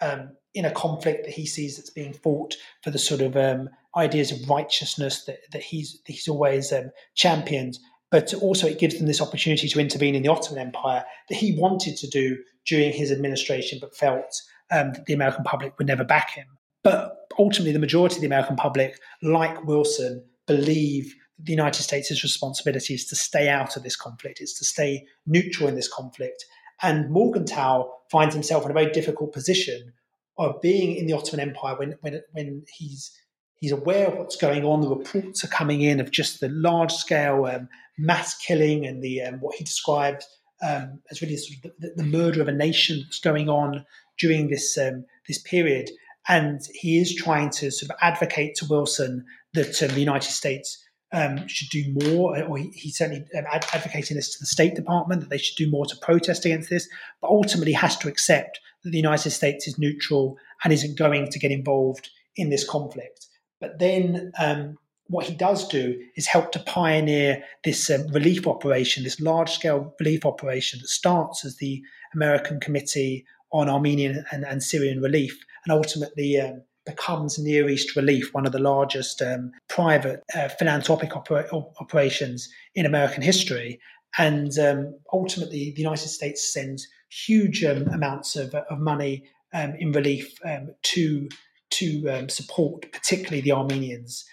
B: um, in a conflict that he sees that's being fought for the sort of um, ideas of righteousness that, that he's he's always um, championed, but also it gives them this opportunity to intervene in the Ottoman Empire that he wanted to do during his administration, but felt um, that the American public would never back him. But ultimately, the majority of the American public, like Wilson, believe the United States' responsibility is to stay out of this conflict, it's to stay neutral in this conflict. And Morgenthau finds himself in a very difficult position of being in the Ottoman Empire when, when, when he's, he's aware of what's going on. The reports are coming in of just the large scale um, mass killing and the um, what he describes um, as really sort of the, the, murder of a nation that's going on during this um, this period. And he is trying to sort of advocate to Wilson that um, the United States um, should do more, or he, certainly um, advocating this to the State Department that they should do more to protest against this, but ultimately has to accept that the United States is neutral and isn't going to get involved in this conflict. But then um, what he does do is help to pioneer this um, relief operation, this large scale relief operation that starts as the American Committee on Armenian and, and Syrian Relief and ultimately um, becomes Near East Relief, one of the largest um, private uh, philanthropic opera- operations in American history. And um, ultimately, the United States sends huge um, amounts of, of money um, in relief um, to to um, support, particularly the Armenians.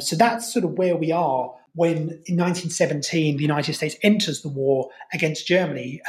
B: so that's sort of where we are when, in 1917, the United States enters the war against Germany.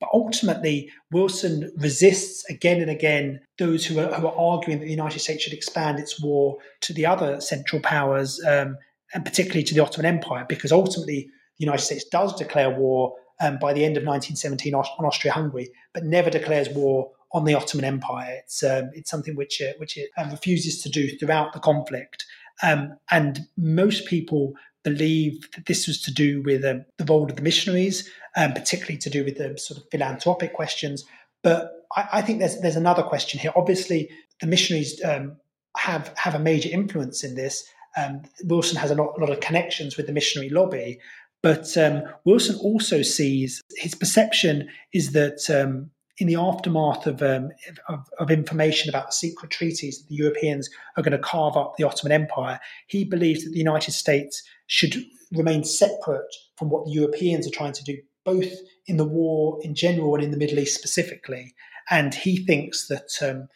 B: But ultimately, Wilson resists again and again those who are, who are arguing that the United States should expand its war to the other Central Powers, um, and particularly to the Ottoman Empire, because ultimately the United States does declare war um, by the end of 1917 on Austria-Hungary, but never declares war on the Ottoman Empire. It's um, it's something which it, which it um, refuses to do throughout the conflict. Um, and most people believe that this was to do with um, the role of the missionaries, um, particularly to do with the sort of philanthropic questions. But I, I think there's there's another question here. Obviously, the missionaries um, have have a major influence in this. Um, Wilson has a lot, a lot, of connections with the missionary lobby, but um, Wilson also sees his perception is that um, in the aftermath of, um, of, of, information about the secret treaties that the Europeans are going to carve up the Ottoman Empire, he believes that the United States should remain separate from what the Europeans are trying to do, both in the war in general and in the Middle East specifically. And he thinks that um,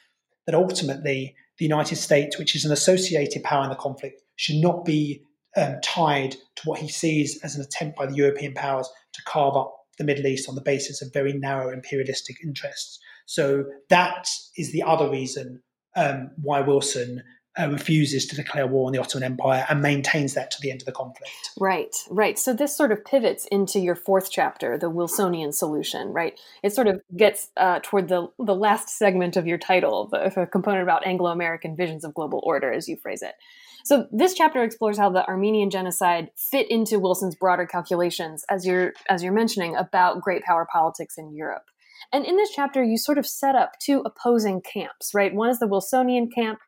B: that ultimately the United States, which is an associated power in the conflict, should not be um, tied to what he sees as an attempt by the European powers to carve up the Middle East on the basis of very narrow imperialistic interests. So that is the other reason um, why Wilson uh, refuses to declare war on the Ottoman Empire and maintains that to the end of the conflict.
A: Right, right. So this sort of pivots into your fourth chapter, the Wilsonian solution, right? It sort of gets uh, toward the the last segment of your title, the, the component about Anglo-American visions of global order, as you phrase it. So this chapter explores how the Armenian genocide fit into Wilson's broader calculations, as you're as you're mentioning about great power politics in Europe. And in this chapter, you sort of set up two opposing camps, right? One is the Wilsonian camp,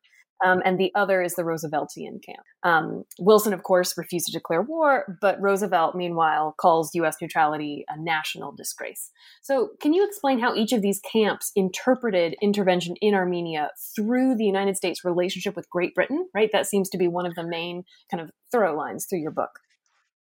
A: um, and the other is the Rooseveltian camp. Um, Wilson, of course, refused to declare war, but Roosevelt, meanwhile, calls U.S. neutrality a national disgrace. So, can you explain how each of these camps interpreted intervention in Armenia through the United States' relationship with Great Britain? Right, that seems to be one of the main kind of thorough lines through your book.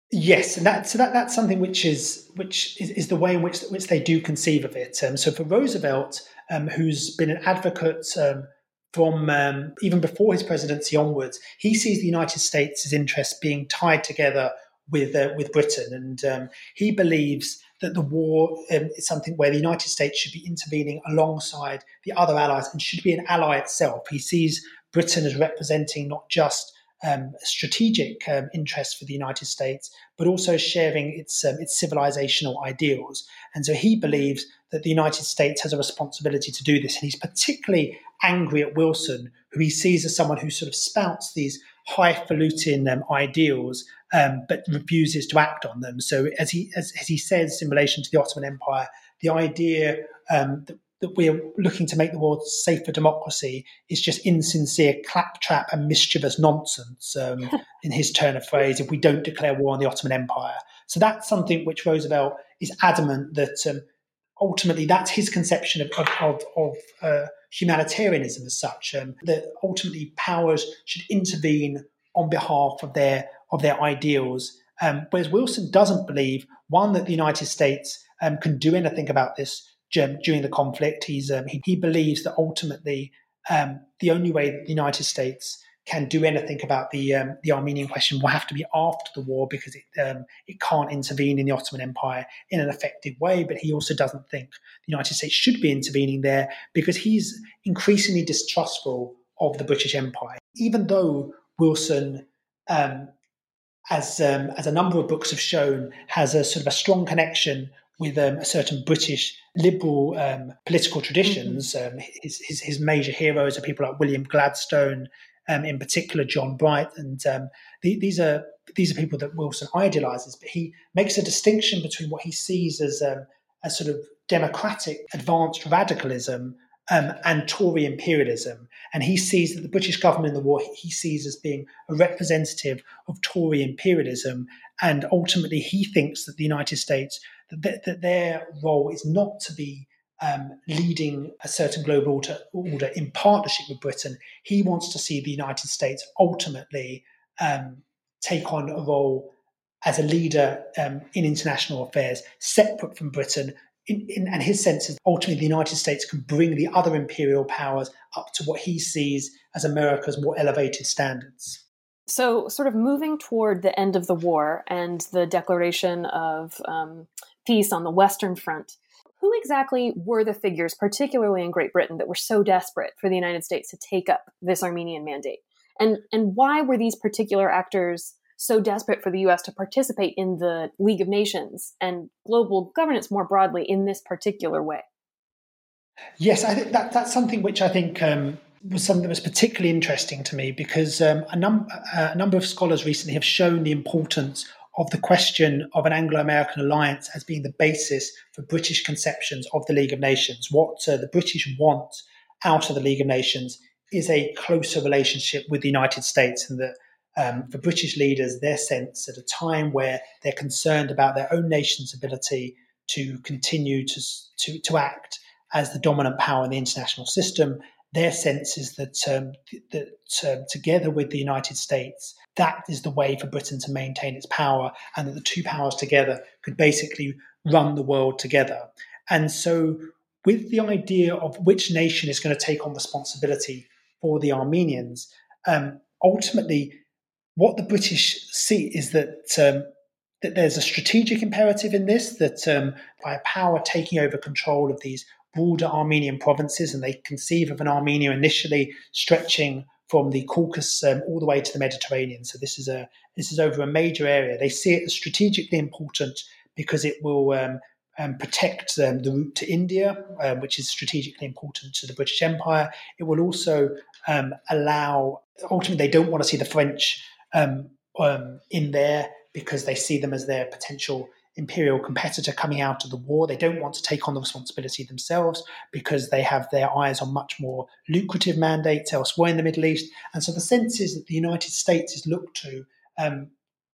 B: Yes, and that, so that, that's something which is which is, is the way in which which they do conceive of it. Um, so for Roosevelt, um, who's been an advocate um, from um, even before his presidency onwards, he sees the United States' interests being tied together with uh, with Britain, and um, he believes that the war um, is something where the United States should be intervening alongside the other allies and should be an ally itself. He sees Britain as representing not just um, strategic um, interest for the United States, but also sharing its um, its civilizational ideals. And so he believes that the United States has a responsibility to do this. And he's particularly angry at Wilson, who he sees as someone who sort of spouts these highfalutin um, ideals, um, but refuses to act on them. So as he as, as, he says in relation to the Ottoman Empire, the idea um, that that we're looking to make the world safe for democracy is just insincere claptrap and mischievous nonsense, um, <laughs> in his turn of phrase, if we don't declare war on the Ottoman Empire. So that's something which Roosevelt is adamant that um, ultimately that's his conception of, of, of, of uh, humanitarianism as such, um, that ultimately powers should intervene on behalf of their, of their ideals. Um, whereas Wilson doesn't believe, one, that the United States um, can do anything about this during the conflict. He's um, he, he, believes that ultimately um, the only way the United States can do anything about the um, the Armenian question will have to be after the war because it um, it can't intervene in the Ottoman Empire in an effective way. But he also doesn't think the United States should be intervening there because he's increasingly distrustful of the British Empire, even though Wilson. Um, as um, as a number of books have shown, has a sort of a strong connection with um, a certain British liberal um, political traditions. Mm-hmm. Um, his, his, his, major heroes are people like William Gladstone, um, in particular John Bright, and um, the, these are these are people that Wilson idolizes. But he makes a distinction between what he sees as um, a sort of democratic advanced radicalism um, and Tory imperialism. And he sees that the British government in the war he sees as being a representative of Tory imperialism. And ultimately, he thinks that the United States that, that their role is not to be um, leading a certain global order, order, in partnership with Britain. He wants to see the United States ultimately um, take on a role as a leader um, in international affairs, separate from Britain. In, in, and his sense is ultimately the United States can bring the other imperial powers up to what he sees as America's more elevated standards.
A: So, sort of moving toward the end of the war and the declaration of um, peace on the Western Front. Who exactly were the figures, particularly in Great Britain, that were so desperate for the United States to take up this Armenian mandate? And, and why were these particular actors so desperate for the US to participate in the League of Nations and global governance more broadly in this particular way?
B: Yes, I think that, that's something which I think um, was something that was particularly interesting to me because um, a, num- a number of scholars recently have shown the importance of the question of an Anglo American alliance as being the basis for British conceptions of the League of Nations. What uh, the British want out of the League of Nations is a closer relationship with the United States, and that um, for British leaders, their sense at a time where they're concerned about their own nation's ability to continue to, to, to act as the dominant power in the international system, their sense is that, um, that um, together with the United States, that is the way for Britain to maintain its power, and that the two powers together could basically run the world together. And so, with the idea of which nation is going to take on responsibility for the Armenians, um, ultimately, what the British see is that um, that there's a strategic imperative in this that um, by a power taking over control of these broader Armenian provinces, and they conceive of an Armenia initially stretching from the Caucasus um, all the way to the Mediterranean. So this is a this is over a major area. They see it as strategically important because it will um, um, protect um, the route to India, uh, which is strategically important to the British Empire. It will also um, allow. Ultimately, they don't want to see the French um, in there because they see them as their potential imperial competitor coming out of the war. They don't want to take on the responsibility themselves because they have their eyes on much more lucrative mandates elsewhere in the Middle East. And so the sense is that the United States is looked to um,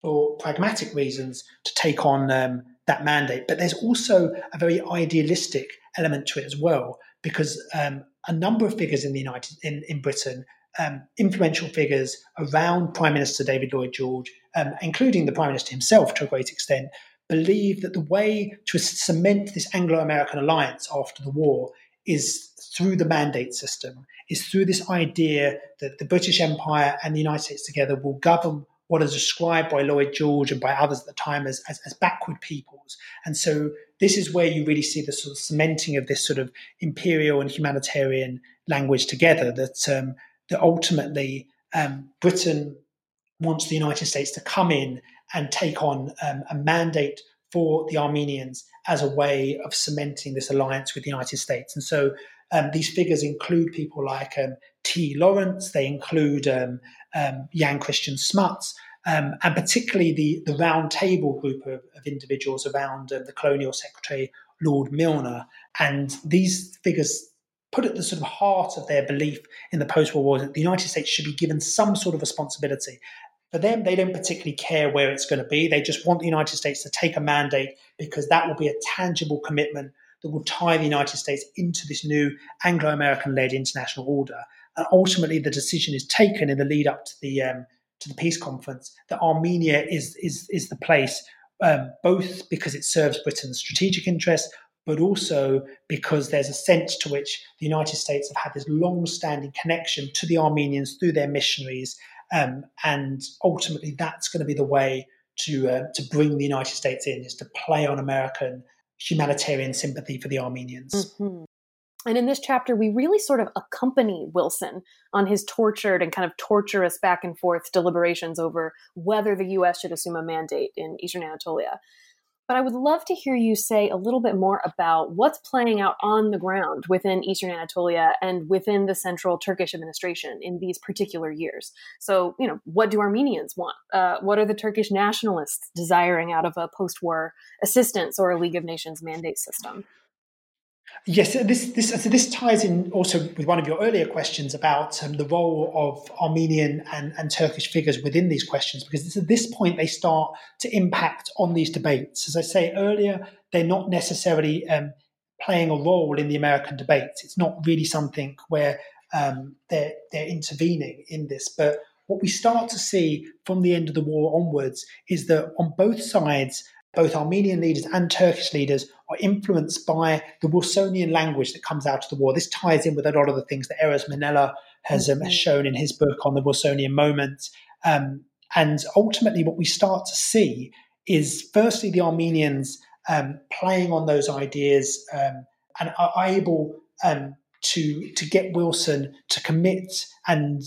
B: for pragmatic reasons to take on um, that mandate. But there's also a very idealistic element to it as well because um, a number of figures in the United in, in Britain um, influential figures around Prime Minister David Lloyd George, um, including the Prime Minister himself to a great extent, believe that the way to cement this Anglo American alliance after the war is through the mandate system, is through this idea that the British Empire and the United States together will govern what is described by Lloyd George and by others at the time as, as, as, backward peoples. And so this is where you really see the sort of cementing of this sort of imperial and humanitarian language together that, um, that ultimately um, Britain wants the United States to come in and take on um, a mandate for the Armenians as a way of cementing this alliance with the United States. And so um, these figures include people like um, T. Lawrence, they include um, um Jan Christian Smuts, um, and particularly the, the round table group of, of individuals around uh, the colonial secretary, Lord Milner. And these figures put at the sort of heart of their belief in the post war war that the United States should be given some sort of responsibility. For them, they don't particularly care where it's going to be. They just want the United States to take a mandate because that will be a tangible commitment that will tie the United States into this new Anglo American led international order. And ultimately, the decision is taken in the lead up to the um, to the peace conference that Armenia is is is the place, um, both because it serves Britain's strategic interests, but also because there's a sense to which the United States have had this long-standing connection to the Armenians through their missionaries, um, and ultimately that's going to be the way to uh, to bring the United States in is to play on American humanitarian sympathy for the Armenians.
A: Mm-hmm. And in this chapter, we really sort of accompany Wilson on his tortured and kind of torturous back and forth deliberations over whether the U.S. should assume a mandate in Eastern Anatolia. But I would love to hear you say a little bit more about what's playing out on the ground within Eastern Anatolia and within the central Turkish administration in these particular years. So, you know, what do Armenians want? Uh, what are the Turkish nationalists desiring out of a post war assistance or a League of Nations mandate system?
B: Yes, this this so this ties in also with one of your earlier questions about um, the role of Armenian and, and Turkish figures within these questions, because at this point they start to impact on these debates. As I say earlier, they're not necessarily um, playing a role in the American debates. It's not really something where um, they're they're intervening in this, but what we start to see from the end of the war onwards is that on both sides both Armenian leaders and Turkish leaders are influenced by the Wilsonian language that comes out of the war. This ties in with a lot of the things that Erez Manela has, um, has mm-hmm. shown in his book on the Wilsonian moment. Um, and ultimately, what we start to see is firstly the Armenians um, playing on those ideas um, and are able um, to to get Wilson to commit and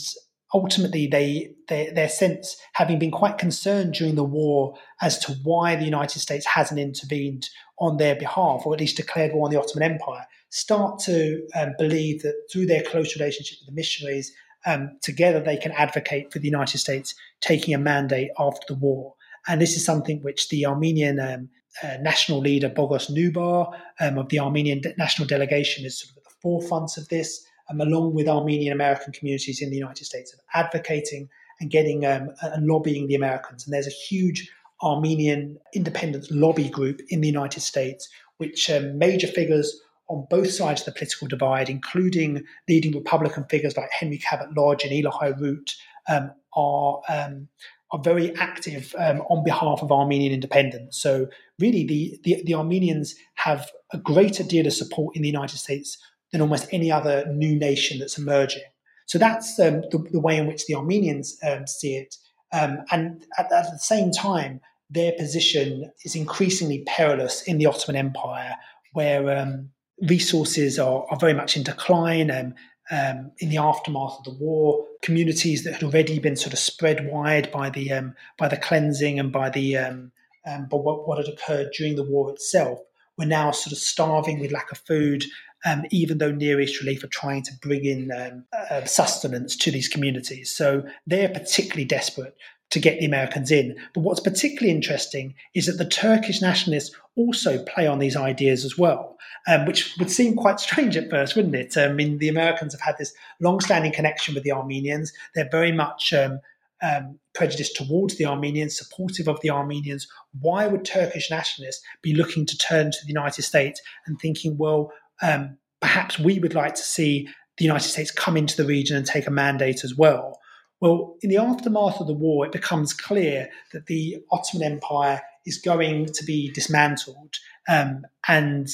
B: ultimately they, they their sense having been quite concerned during the war as to why the United States hasn't intervened on their behalf or at least declared war on the Ottoman Empire start to um, believe that through their close relationship with the missionaries um, together they can advocate for the United States taking a mandate after the war. And this is something which the Armenian um, uh, national leader Bogos Nubar um, of the Armenian de- national delegation is sort of at the forefront of this um, along with Armenian American communities in the United States, of advocating and getting um, and lobbying the Americans. And there's a huge Armenian independence lobby group in the United States, which um, major figures on both sides of the political divide, including leading Republican figures like Henry Cabot Lodge and Elihu Root, um, are um, are very active um, on behalf of Armenian independence. So really, the, the, the Armenians have a greater deal of support in the United States than almost any other new nation that's emerging. So that's um, the, the, way in which the Armenians um, see it. Um, and at, at, the same time, their position is increasingly perilous in the Ottoman Empire, where um, resources are, are, very much in decline. And um, in the aftermath of the war, communities that had already been sort of spread wide by the um, by the cleansing and by the um, um, but what, what had occurred during the war itself were now sort of starving with lack of food um, even though Near East Relief are trying to bring in um, uh, sustenance to these communities. So they're particularly desperate to get the Americans in. But what's particularly interesting is that the Turkish nationalists also play on these ideas as well, um, which would seem quite strange at first, wouldn't it? I mean, the Americans have had this long-standing connection with the Armenians. They're very much um, um, prejudiced towards the Armenians, supportive of the Armenians. Why would Turkish nationalists be looking to turn to the United States and thinking, well, um, perhaps we would like to see the United States come into the region and take a mandate as well. Well, in the aftermath of the war, it becomes clear that the Ottoman Empire is going to be dismantled. Um, and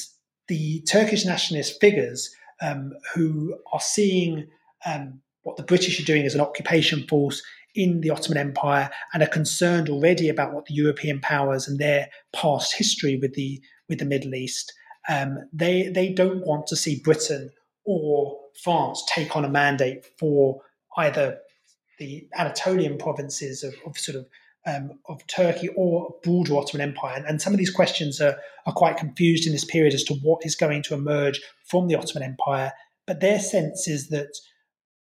B: the Turkish nationalist figures um, who are seeing um, what the British are doing as an occupation force in the Ottoman Empire and are concerned already about what the European powers and their past history with the with the Middle East um, they they don't want to see Britain or France take on a mandate for either the Anatolian provinces of, of sort of um, of Turkey or broader Ottoman Empire. And, and, some of these questions are, are quite confused in this period as to what is going to emerge from the Ottoman Empire. But their sense is that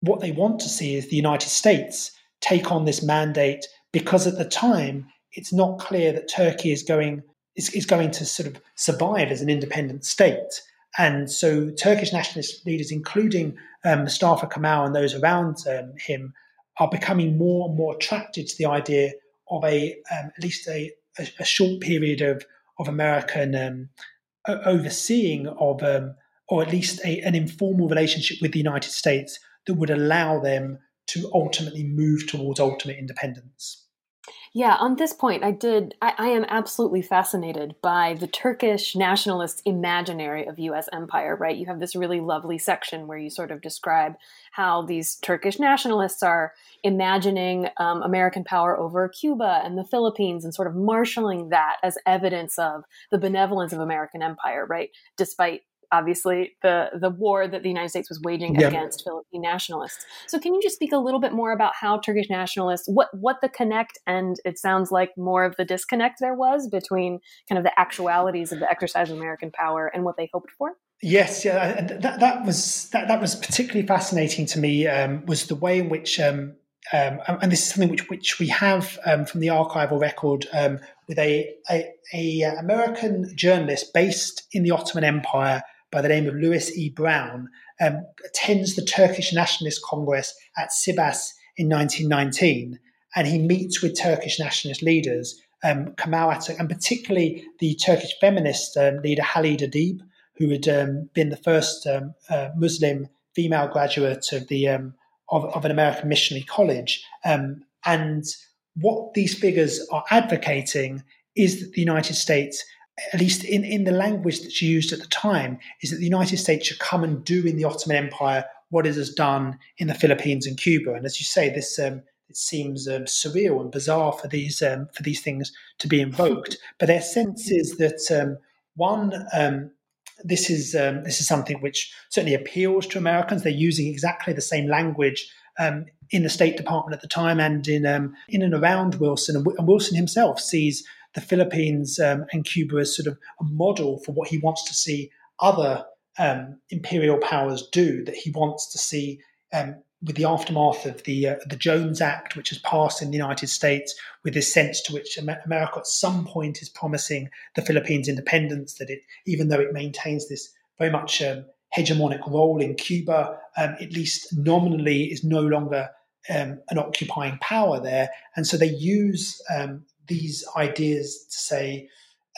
B: what they want to see is the United States take on this mandate because at the time it's not clear that Turkey is going is, is going to sort of survive as an independent state. And so Turkish nationalist leaders, including um, Mustafa Kemal and those around um, him, are becoming more and more attracted to the idea of a um, at least a, a, a, short period of of American um, overseeing of um, or at least a, an informal relationship with the United States that would allow them to ultimately move towards ultimate independence.
A: Yeah, on this point, I did. I, I, am absolutely fascinated by the Turkish nationalist imaginary of U.S. empire. Right, you have this really lovely section where you sort of describe how these Turkish nationalists are imagining um, American power over Cuba and the Philippines, and sort of marshaling that as evidence of the benevolence of American empire. Right, despite obviously the the war that the United States was waging yeah. against Philippine nationalists. So can you just speak a little bit more about how Turkish nationalists what what the connect and it sounds like more of the disconnect there was between kind of the actualities of the exercise of American power and what they hoped for?
B: Yes, yeah, that, that was that, that was particularly fascinating to me. Um, was the way in which um, um, and this is something which which we have um, from the archival record um, with a, a, a American journalist based in the Ottoman Empire by the name of Lewis E. Brown um, attends the Turkish Nationalist Congress at Sivas in 1919, and he meets with Turkish nationalist leaders, um, Kemal Atatürk, and particularly the Turkish feminist um, leader Halide Edip, who had um, been the first um, uh, Muslim female graduate of the um, of, of, an American missionary college. And what these figures are advocating is that the United States at least in, in the language that's used at the time, is that the United States should come and do in the Ottoman Empire what it has done in the Philippines and Cuba. And as you say, this um, it seems um, surreal and bizarre for these um, for these things to be invoked. But their sense is that um, one, um, this is um, this is something which certainly appeals to Americans. They're using exactly the same language in the State Department at the time and in in and around Wilson. And Wilson himself sees the Philippines um, and Cuba as sort of a model for what he wants to see other um, imperial powers do. That he wants to see um, with the aftermath of the uh, the Jones Act, which has passed in the United States, with this sense to which America at some point is promising the Philippines independence. That it, even though it maintains this very much um, hegemonic role in Cuba, um, at least nominally, is no longer um, an occupying power there, and so they use um, these ideas to say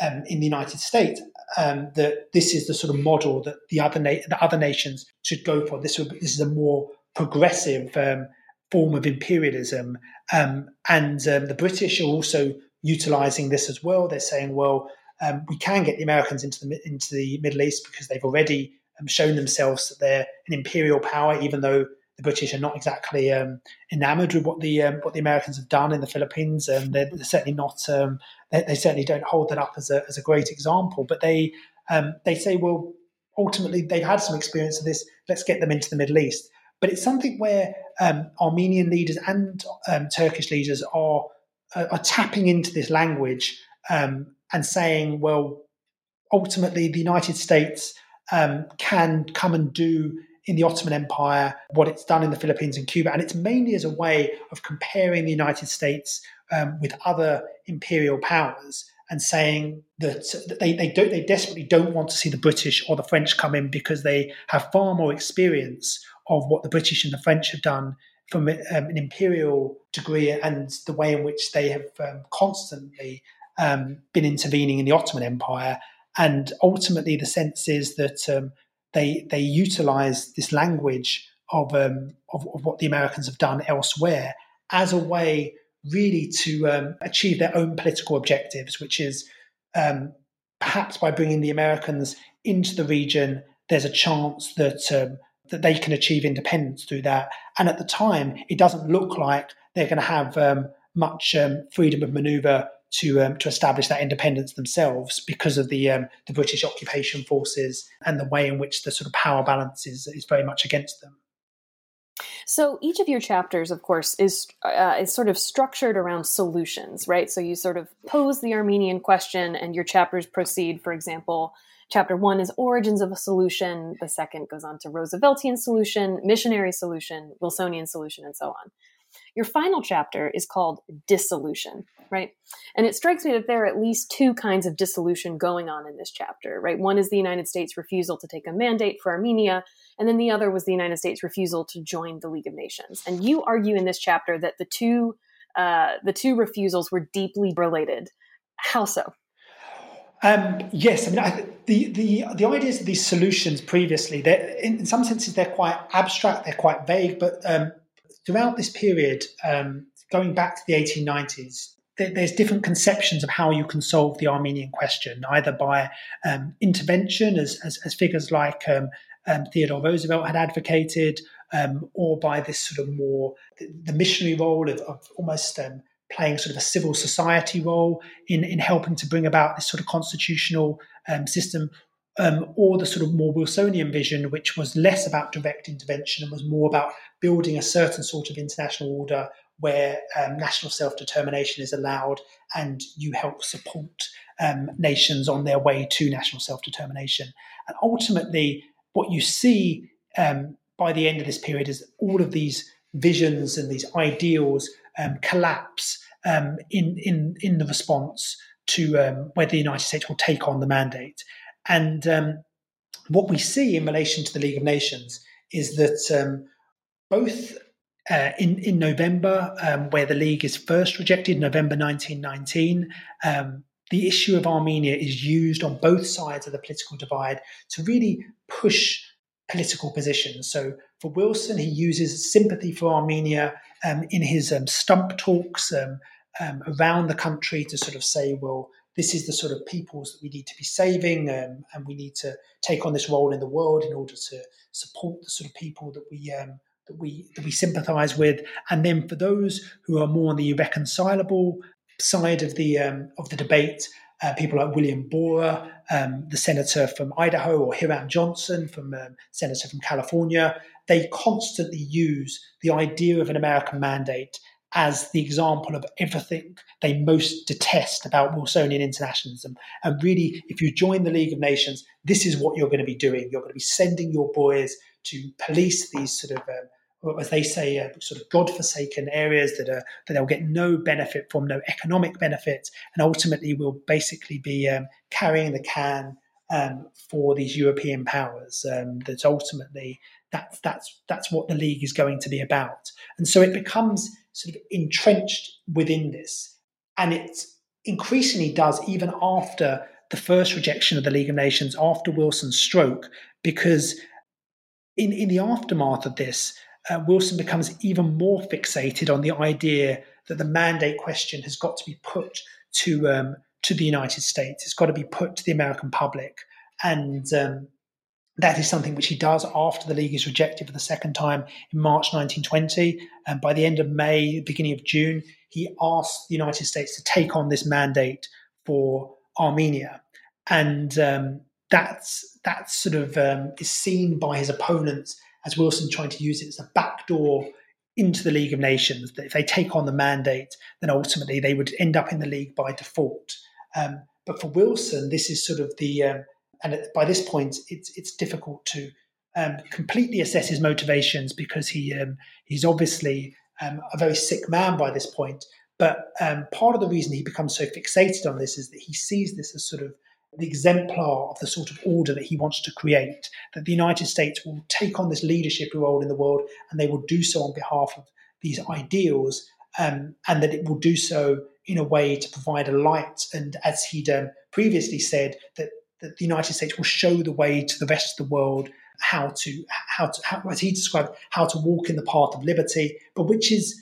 B: um, in the United States um, that this is the sort of model that the other na- the other nations should go for. This would, this is a more progressive um, form of imperialism, um, and um, the British are also utilizing this as well. They're saying, well, um, we can get the Americans into the into the Middle East because they've already shown themselves that they're an imperial power, even though the British are not exactly um, enamored with what the um, what the Americans have done in the Philippines. Um, they're, they're, certainly not. Um, they, they, certainly don't hold that up as a as a great example. But they um, they say, well, ultimately they've had some experience of this. Let's get them into the Middle East. But it's something where um, Armenian leaders and Turkish leaders are uh, are tapping into this language and saying, well, ultimately the United States can come and do in the Ottoman Empire, what it's done in the Philippines and Cuba. And it's mainly as a way of comparing the United States um, with other imperial powers and saying that they, they don't they desperately don't want to see the British or the French come in because they have far more experience of what the British and the French have done from um, an imperial degree and the way in which they have um, constantly um, been intervening in the Ottoman Empire. And ultimately, the sense is that um, they they utilize this language of, um, of, of what the Americans have done elsewhere as a way really to um, achieve their own political objectives, which is um, perhaps by bringing the Americans into the region, there's a chance that um, that they can achieve independence through that. And at the time, it doesn't look like they're going to have um, much um, freedom of manoeuvre to um, to establish that independence themselves because of the um, the British occupation forces and the way in which the sort of power balance is is very much against them.
A: So each of your chapters, of course, is uh, is sort of structured around solutions, right? So you sort of pose the Armenian question, and your chapters proceed. For example, chapter one is origins of a solution. The second goes on to Rooseveltian solution, missionary solution, Wilsonian solution, and so on. Your final chapter is called dissolution, right? And it strikes me that there are at least two kinds of dissolution going on in this chapter, right? One is the United States' refusal to take a mandate for Armenia, and then the other was the United States' refusal to join the League of Nations. And you argue in this chapter that the two uh, the two refusals were deeply related. How so?
B: Um, yes, I mean I, the the the ideas of these solutions previously, they in, in, some senses they're quite abstract, they're quite vague, but um, throughout this period, um, going back to the 1890s, there's different conceptions of how you can solve the Armenian question, either by um, intervention, as, as, as, figures like um, um Theodore Roosevelt had advocated, um, or by this sort of more the, the missionary role of, of almost um, playing sort of a civil society role in, in helping to bring about this sort of constitutional system um, or the sort of more Wilsonian vision, which was less about direct intervention and was more about building a certain sort of international order where um, national self determination is allowed and you help support um, nations on their way to national self determination. And ultimately, what you see um, by the end of this period is all of these visions and these ideals um, collapse um, in, in, in the response to whether the United States will take on the mandate. And um, what we see in relation to the League of Nations is that um, both uh, in, in November, um, where the League is first rejected, November 1919, um, the issue of Armenia is used on both sides of the political divide to really push political positions. So for Wilson, he uses sympathy for Armenia um, in his um, stump talks around the country to sort of say, well, this is the sort of peoples that we need to be saving, um, and we need to take on this role in the world in order to support the sort of people that we um, that we that we sympathise with. And then for those who are more on the irreconcilable side of the um, of the debate, uh, people like William Borah, um, the senator from Idaho, or Hiram Johnson from um, senator from California, they constantly use the idea of an American mandate as the example of everything they most detest about Wilsonian internationalism. And really, if you join the League of Nations, this is what you're going to be doing. You're going to be sending your boys to police these sort of, um, as they say, uh, sort of God-forsaken areas that are that they'll get no benefit from, no economic benefit, and ultimately will basically be um, carrying the can um, for these European powers. Um, that ultimately that's that's that's what the league is going to be about, and so it becomes sort of entrenched within this. And it increasingly does even after the first rejection of the League of Nations, after Wilson's stroke, because in, in the aftermath of this, uh, Wilson becomes even more fixated on the idea that the mandate question has got to be put to um, to the United States. It's got to be put to the American public, and um, that is something which he does after the league is rejected for the second time in March 1920. And by the end of May, beginning of June, he asks the United States to take on this mandate for Armenia. And um, that's that sort of um, is seen by his opponents as Wilson trying to use it as a backdoor into the League of Nations. That if they take on the mandate, then ultimately they would end up in the league by default. Um, but for Wilson, this is sort of the and by this point, it's it's difficult to um, completely assess his motivations because he um, he's obviously um, a very sick man by this point. But um, part of the reason he becomes so fixated on this is that he sees this as sort of the exemplar of the sort of order that he wants to create. That the United States will take on this leadership role in the world, and they will do so on behalf of these ideals, um, and that it will do so in a way to provide a light. And as he'd um, previously said, that that the United States will show the way to the rest of the world how to how to how, as he described how to walk in the path of liberty, but which is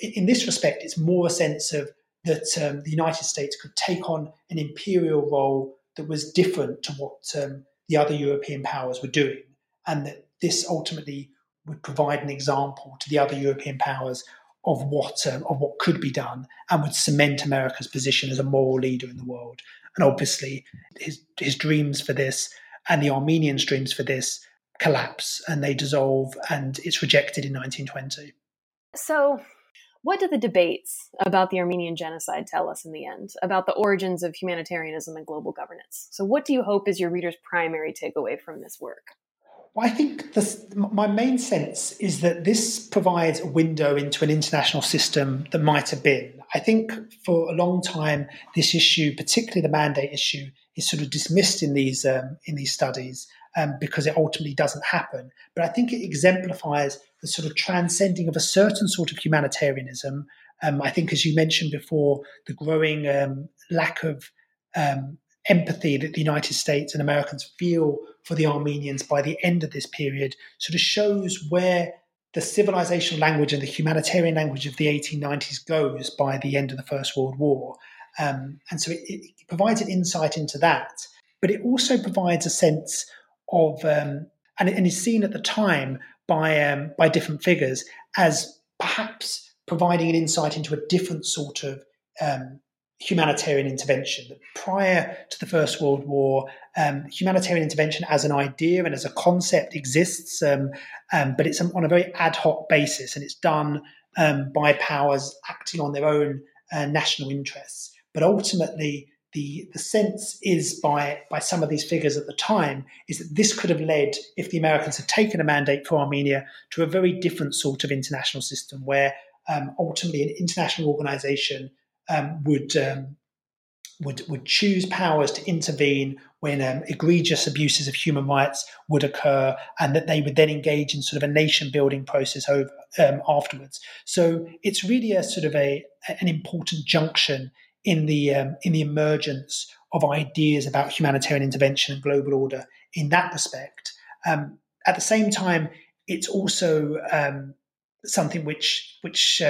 B: in this respect, it's more a sense of that um, the United States could take on an imperial role that was different to what um, the other European powers were doing, and that this ultimately would provide an example to the other European powers of what um, of what could be done, and would cement America's position as a moral leader in the world. And obviously, his his dreams for this and the Armenians' dreams for this collapse and they dissolve, and it's rejected in 1920.
A: So, what do the debates about the Armenian genocide tell us in the end about the origins of humanitarianism and global governance? So, what do you hope is your reader's primary takeaway from this work?
B: Well, I think my main sense is that this provides a window into an international system that might have been. I think for a long time, this issue, particularly the mandate issue, is sort of dismissed in these um, in these studies um, because it ultimately doesn't happen. But I think it exemplifies the sort of transcending of a certain sort of humanitarianism. Um, I think, as you mentioned before, the growing um, lack of um, empathy that the United States and Americans feel for the Armenians by the end of this period sort of shows where the civilizational language and the humanitarian language of the 1890s goes by the end of the First World War. Um, and so it, it, provides an insight into that. But it also provides a sense of, um, and, and, is seen at the time by, um, by different figures as perhaps providing an insight into a different sort of um, humanitarian intervention. Prior to the First World War, um, humanitarian intervention as an idea and as a concept exists, um, um, but it's on a very ad hoc basis and it's done um, by powers acting on their own uh, national interests. But ultimately, the, the sense is by, by some of these figures at the time is that this could have led, if the Americans had taken a mandate for Armenia, to a very different sort of international system where um, ultimately an international organization um, would um, would would choose powers to intervene when um, egregious abuses of human rights would occur, and that they would then engage in sort of a nation building process over um, afterwards. So it's really a sort of a an important junction in the um, in the emergence of ideas about humanitarian intervention and global order in that respect. Um, at the same time, it's also um, something which which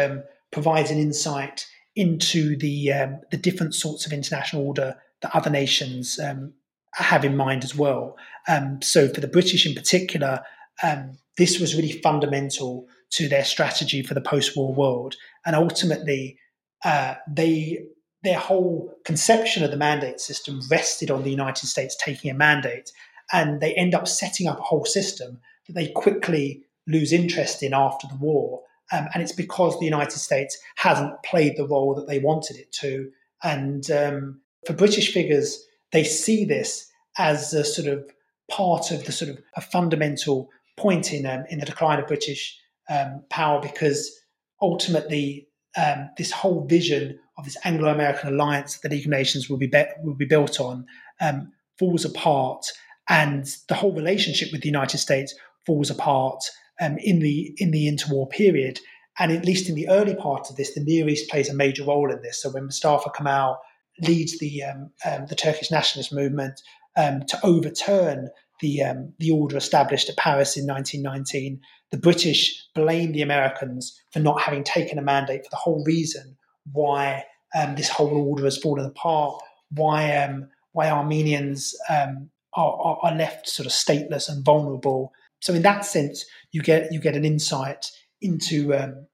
B: provides an insight into the um, the different sorts of international order that other nations um, have in mind as well. Um, so for the British in particular, um, this was really fundamental to their strategy for the post-war world, and ultimately, uh, they their whole conception of the mandate system rested on the United States taking a mandate, and they end up setting up a whole system that they quickly lose interest in after the war um, and it's because the United States hasn't played the role that they wanted it to. And um, for British figures, they see this as a sort of part of the sort of a fundamental point in um, in the decline of British um, power because ultimately um, this whole vision of this Anglo-American alliance that the League of Nations will be, be will be built on um, falls apart, and the whole relationship with the United States falls apart um, in the in the interwar period. And at least in the early part of this, the Near East plays a major role in this. So when Mustafa Kemal leads the um, um, the Turkish nationalist movement um, to overturn the um, the order established at Paris in 1919, the British blame the Americans for not having taken a mandate for the whole reason why um, this whole order has fallen apart, why why Armenians are, are, are left sort of stateless and vulnerable. So in that sense, you get you get an insight into um,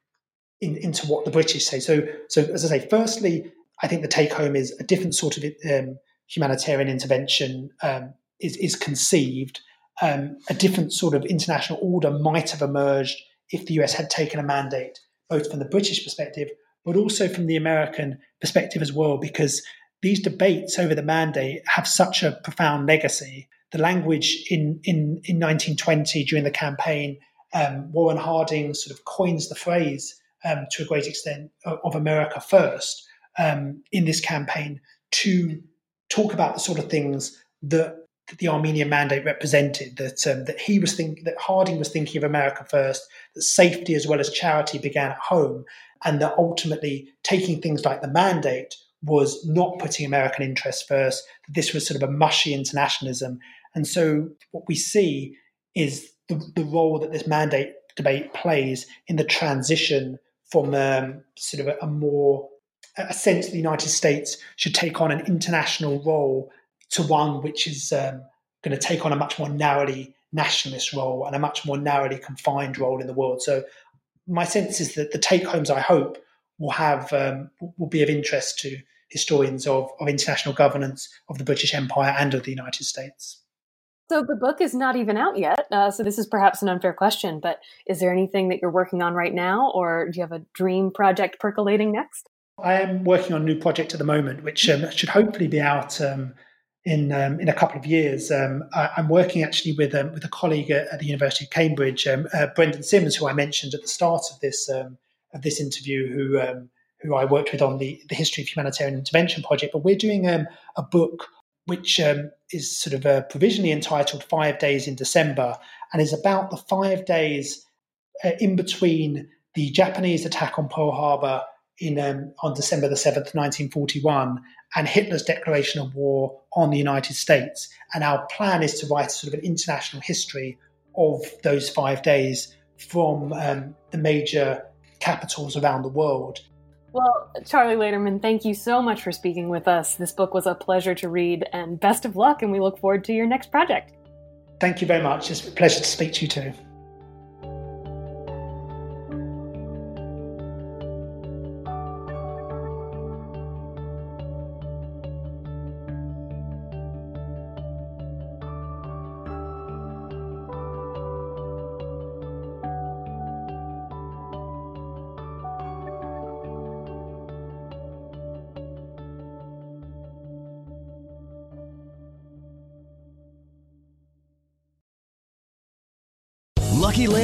B: in, into what the British say. So so as I say, firstly, I think the take home is a different sort of um, humanitarian intervention um, is is conceived. Um, a different sort of international order might have emerged if the US had taken a mandate, both from the British perspective, but also from the American perspective as well, because these debates over the mandate have such a profound legacy. The language in, in, in 1920 during the campaign, um, Warren Harding sort of coins the phrase um, to a great extent of America first um, in this campaign to talk about the sort of things that, that the Armenian mandate represented. That um, that he was thinking that Harding was thinking of America first. That safety as well as charity began at home, and that ultimately taking things like the mandate was not putting American interests first, that this was sort of a mushy internationalism. And so what we see is the, the role that this mandate debate plays in the transition from um, sort of a, a more a sense that the United States should take on an international role to one which is um, going to take on a much more narrowly nationalist role and a much more narrowly confined role in the world. So my sense is that the take homes I hope will have um, will be of interest to historians of, of international governance of the British Empire and of the United States.
A: So the book is not even out yet. Uh, so this is perhaps an unfair question, but is there anything that you're working on right now, or do you have a dream project percolating next?
B: I am working on a new project at the moment, which um, should hopefully be out um, in um, in a couple of years. Um, I, am working actually with um, with a colleague at, at, the University of Cambridge, um, uh, Brendan Simms, who I mentioned at the start of this of this interview, who who I worked with on the, the History of Humanitarian Intervention project. But we're doing a book which um, is sort of uh, provisionally entitled Five Days in December and is about the five days uh, in between the Japanese attack on Pearl Harbor in um, on December the 7th, 1941, and Hitler's declaration of war on the United States. And our plan is to write sort of an international history of those five days from um, the major capitals around the world.
A: Well, Charlie Laderman, thank you so much for speaking with us. This book was a pleasure to read, and best of luck, and we look forward to your next project.
B: Thank you very much. It's a pleasure to speak to you too.